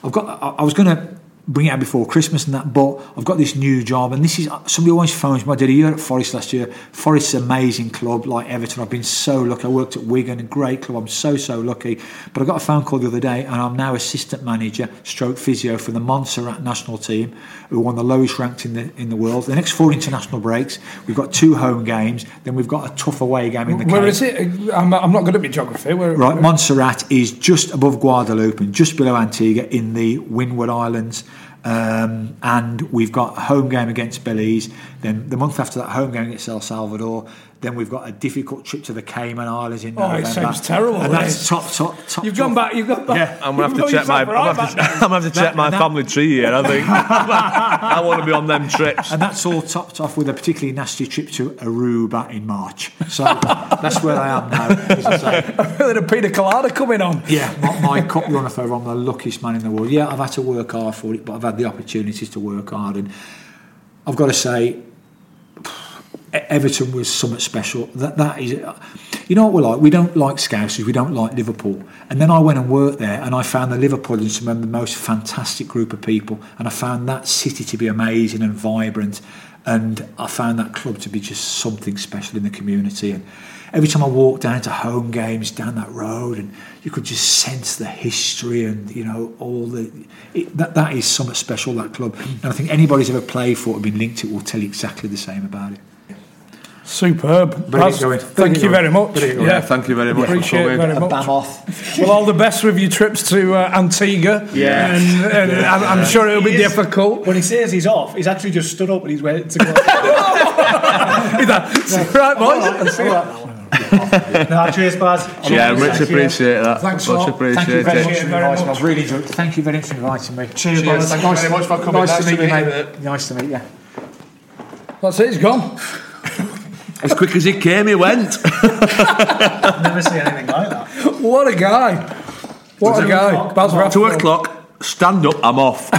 I've got. I- I was going to bring it out before Christmas and that, but I've got this new job, and this is somebody always phones me. I did a year at Forest last year. Forest's an amazing club, like Everton. I've been so lucky. I worked at Wigan, a great club. I'm so so lucky. But I got a phone call the other day, and I'm now assistant manager, stroke physio for the Montserrat national team, who won the lowest ranked in the in the world. The next four international breaks, we've got two home games, then we've got a tough away game in the. Where is it? I'm, I'm not good at my geography. Where, Right, where- Montserrat is just above Guadeloupe and just below Antigua in the Windward Islands. Um, and we've got a home game against Belize. Then the month after that, home game against El Salvador. Then we've got a difficult trip to the Cayman Islands in Oh, it sounds terrible, And that's top, top, top. You've gone back. You've gone back. Yeah, I'm gonna have to check my. I'm gonna have to, I'm gonna have to check my that- family tree here. I think I want to be on them trips. And that's all topped off with a particularly nasty trip to Aruba in March. So that's where I am now. As I say. With a pina colada coming on. Yeah, my, my cup runner for I'm the luckiest man in the world. Yeah, I've had to work hard for it, but I've had the opportunities to work hard, and I've got to say, Everton was something special. That that is, uh, you know what we're like. We don't like Scousers. We don't like Liverpool. And then I went and worked there, and I found the Liverpoolians to be the most fantastic group of people, and I found that city to be amazing and vibrant, and I found that club to be just something special in the community. And every time I walked down to home games down that road, and you could just sense the history and you know all the it, that that is something special that club. And I think anybody who's ever played for it or been linked to it will tell you exactly the same about it. Superb. Brilliant Baz, going. Thank Brilliant you very much. Brilliant going. Yeah, thank you very much for Appreciate it coming. very much. off. Well, all the best with your trips to uh, Antigua. Yeah. And, and I'm, I'm sure it'll be is- difficult. When he says he's off, he's actually just stood up and he's waiting to go. right, boys. no, cheers, Baz. Yeah, much Thank appreciate that. Thanks a much lot. appreciate Thank you very it. much for very inviting me. much. I've really enjoyed it. Thank you very much for inviting me. Cheers, Cheers. Baz. Thank you very much for coming. Nice, Nice to to meet you, mate. Nice to meet you. That's it. He's gone. As quick as he came, he went. I've never seen anything like that. What a guy. What a guy. Baz Two Rathbone. o'clock. Stand up. I'm off.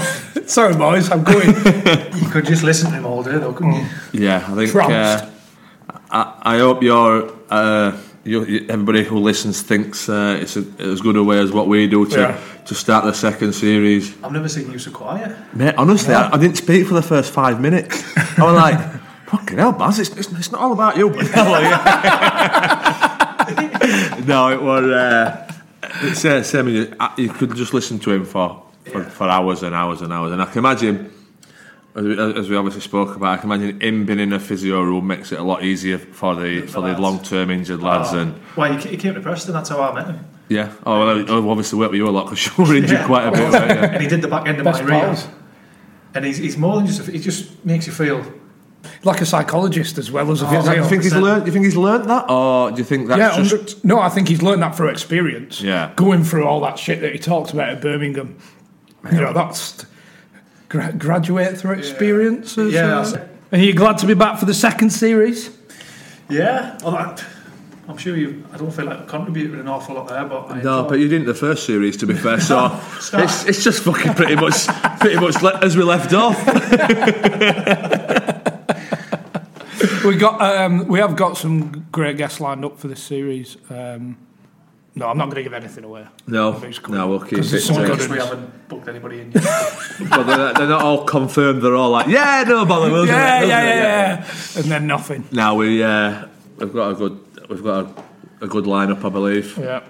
Sorry, boys. I'm going. You could just listen to him all day, though, couldn't you? Yeah, I think. Trounced. Uh, I, I hope you're. Uh, you, you- everybody who listens thinks uh, it's a, as good a way as what we do to Yeah. to start the second series. I've never seen you so quiet. Mate, honestly, I, I didn't speak for the first five minutes. I was like, "Fucking hell, Baz! It's, it's, it's not all about you." no, it was. Uh, it's uh, same. as You, uh, you could just listen to him for, for, for hours and hours and hours, and I can imagine. As we, as we obviously spoke about, I can imagine him being in a physio room makes it a lot easier for the for the long term injured lads. And Well, he, he came to Preston, that's how I met him. yeah, oh, well, I obviously worked with you a lot because you were injured Yeah. quite a bit. weren't you? And he did the back end of Best my rehab. pals. And he's, he's more than just, a, he just makes you feel. Like a psychologist as well as a oh, Do you think he's learned? Do you think he's learned that, or do you think that's yeah, just? under- no, I think he's learned that through experience. Yeah. Going through all that shit that he talked about at Birmingham. You know, that's gra- graduate through experience. as, Yeah, that's- and you're glad to be back for the second series? Yeah. Well, I, I'm sure you, I don't feel like I contributed an awful lot there, but I No, enjoy- but you didn't the first series, to be fair. So Start. it's, it's just fucking pretty much, pretty much le- as we left off. We got, um, we have got some great guests lined up for this series. Um, no, I'm not going to give anything away. No, Nobody's no, we'll keep 'Cause it. it's so. Because we haven't booked anybody in yet. but they're, they're not all confirmed. They're all like, yeah, no bother. We'll do Yeah, it, yeah, yeah, yeah. And then nothing. Now we, uh, we've got a good, we've got a, a good lineup, I believe. Yeah.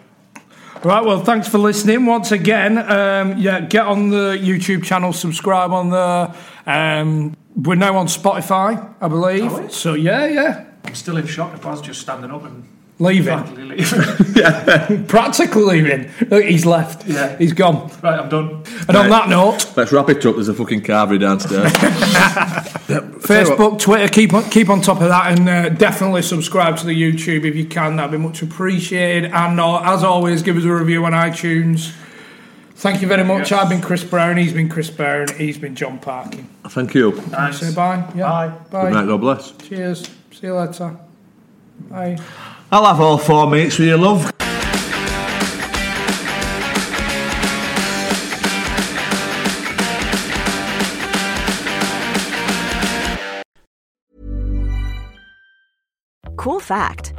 Right, well, thanks for listening once again. Um, yeah, get on the YouTube channel, subscribe on there. Um, we're now on Spotify, I believe. So, yeah, yeah. I'm still in shock if I was just standing up and Leaving. practically leaving. Practically leaving. Look, he's left. Yeah. He's gone. right, I'm done. And on that note, Let's wrap it up. There's a fucking carvery downstairs. Facebook, Twitter, keep on keep on top of that, and uh, definitely subscribe to the YouTube if you can. That'd be much appreciated. And uh, as always, give us a review on iTunes. Thank you very much. Yes. I've been Chris Brown. He's been Chris Brown. He's been John Parkin. Thank you. Nice. Say bye. Yeah. Bye. Bye. Good night. God bless. Cheers. See you later. Bye. I'll have all four mates with you, love. Cool fact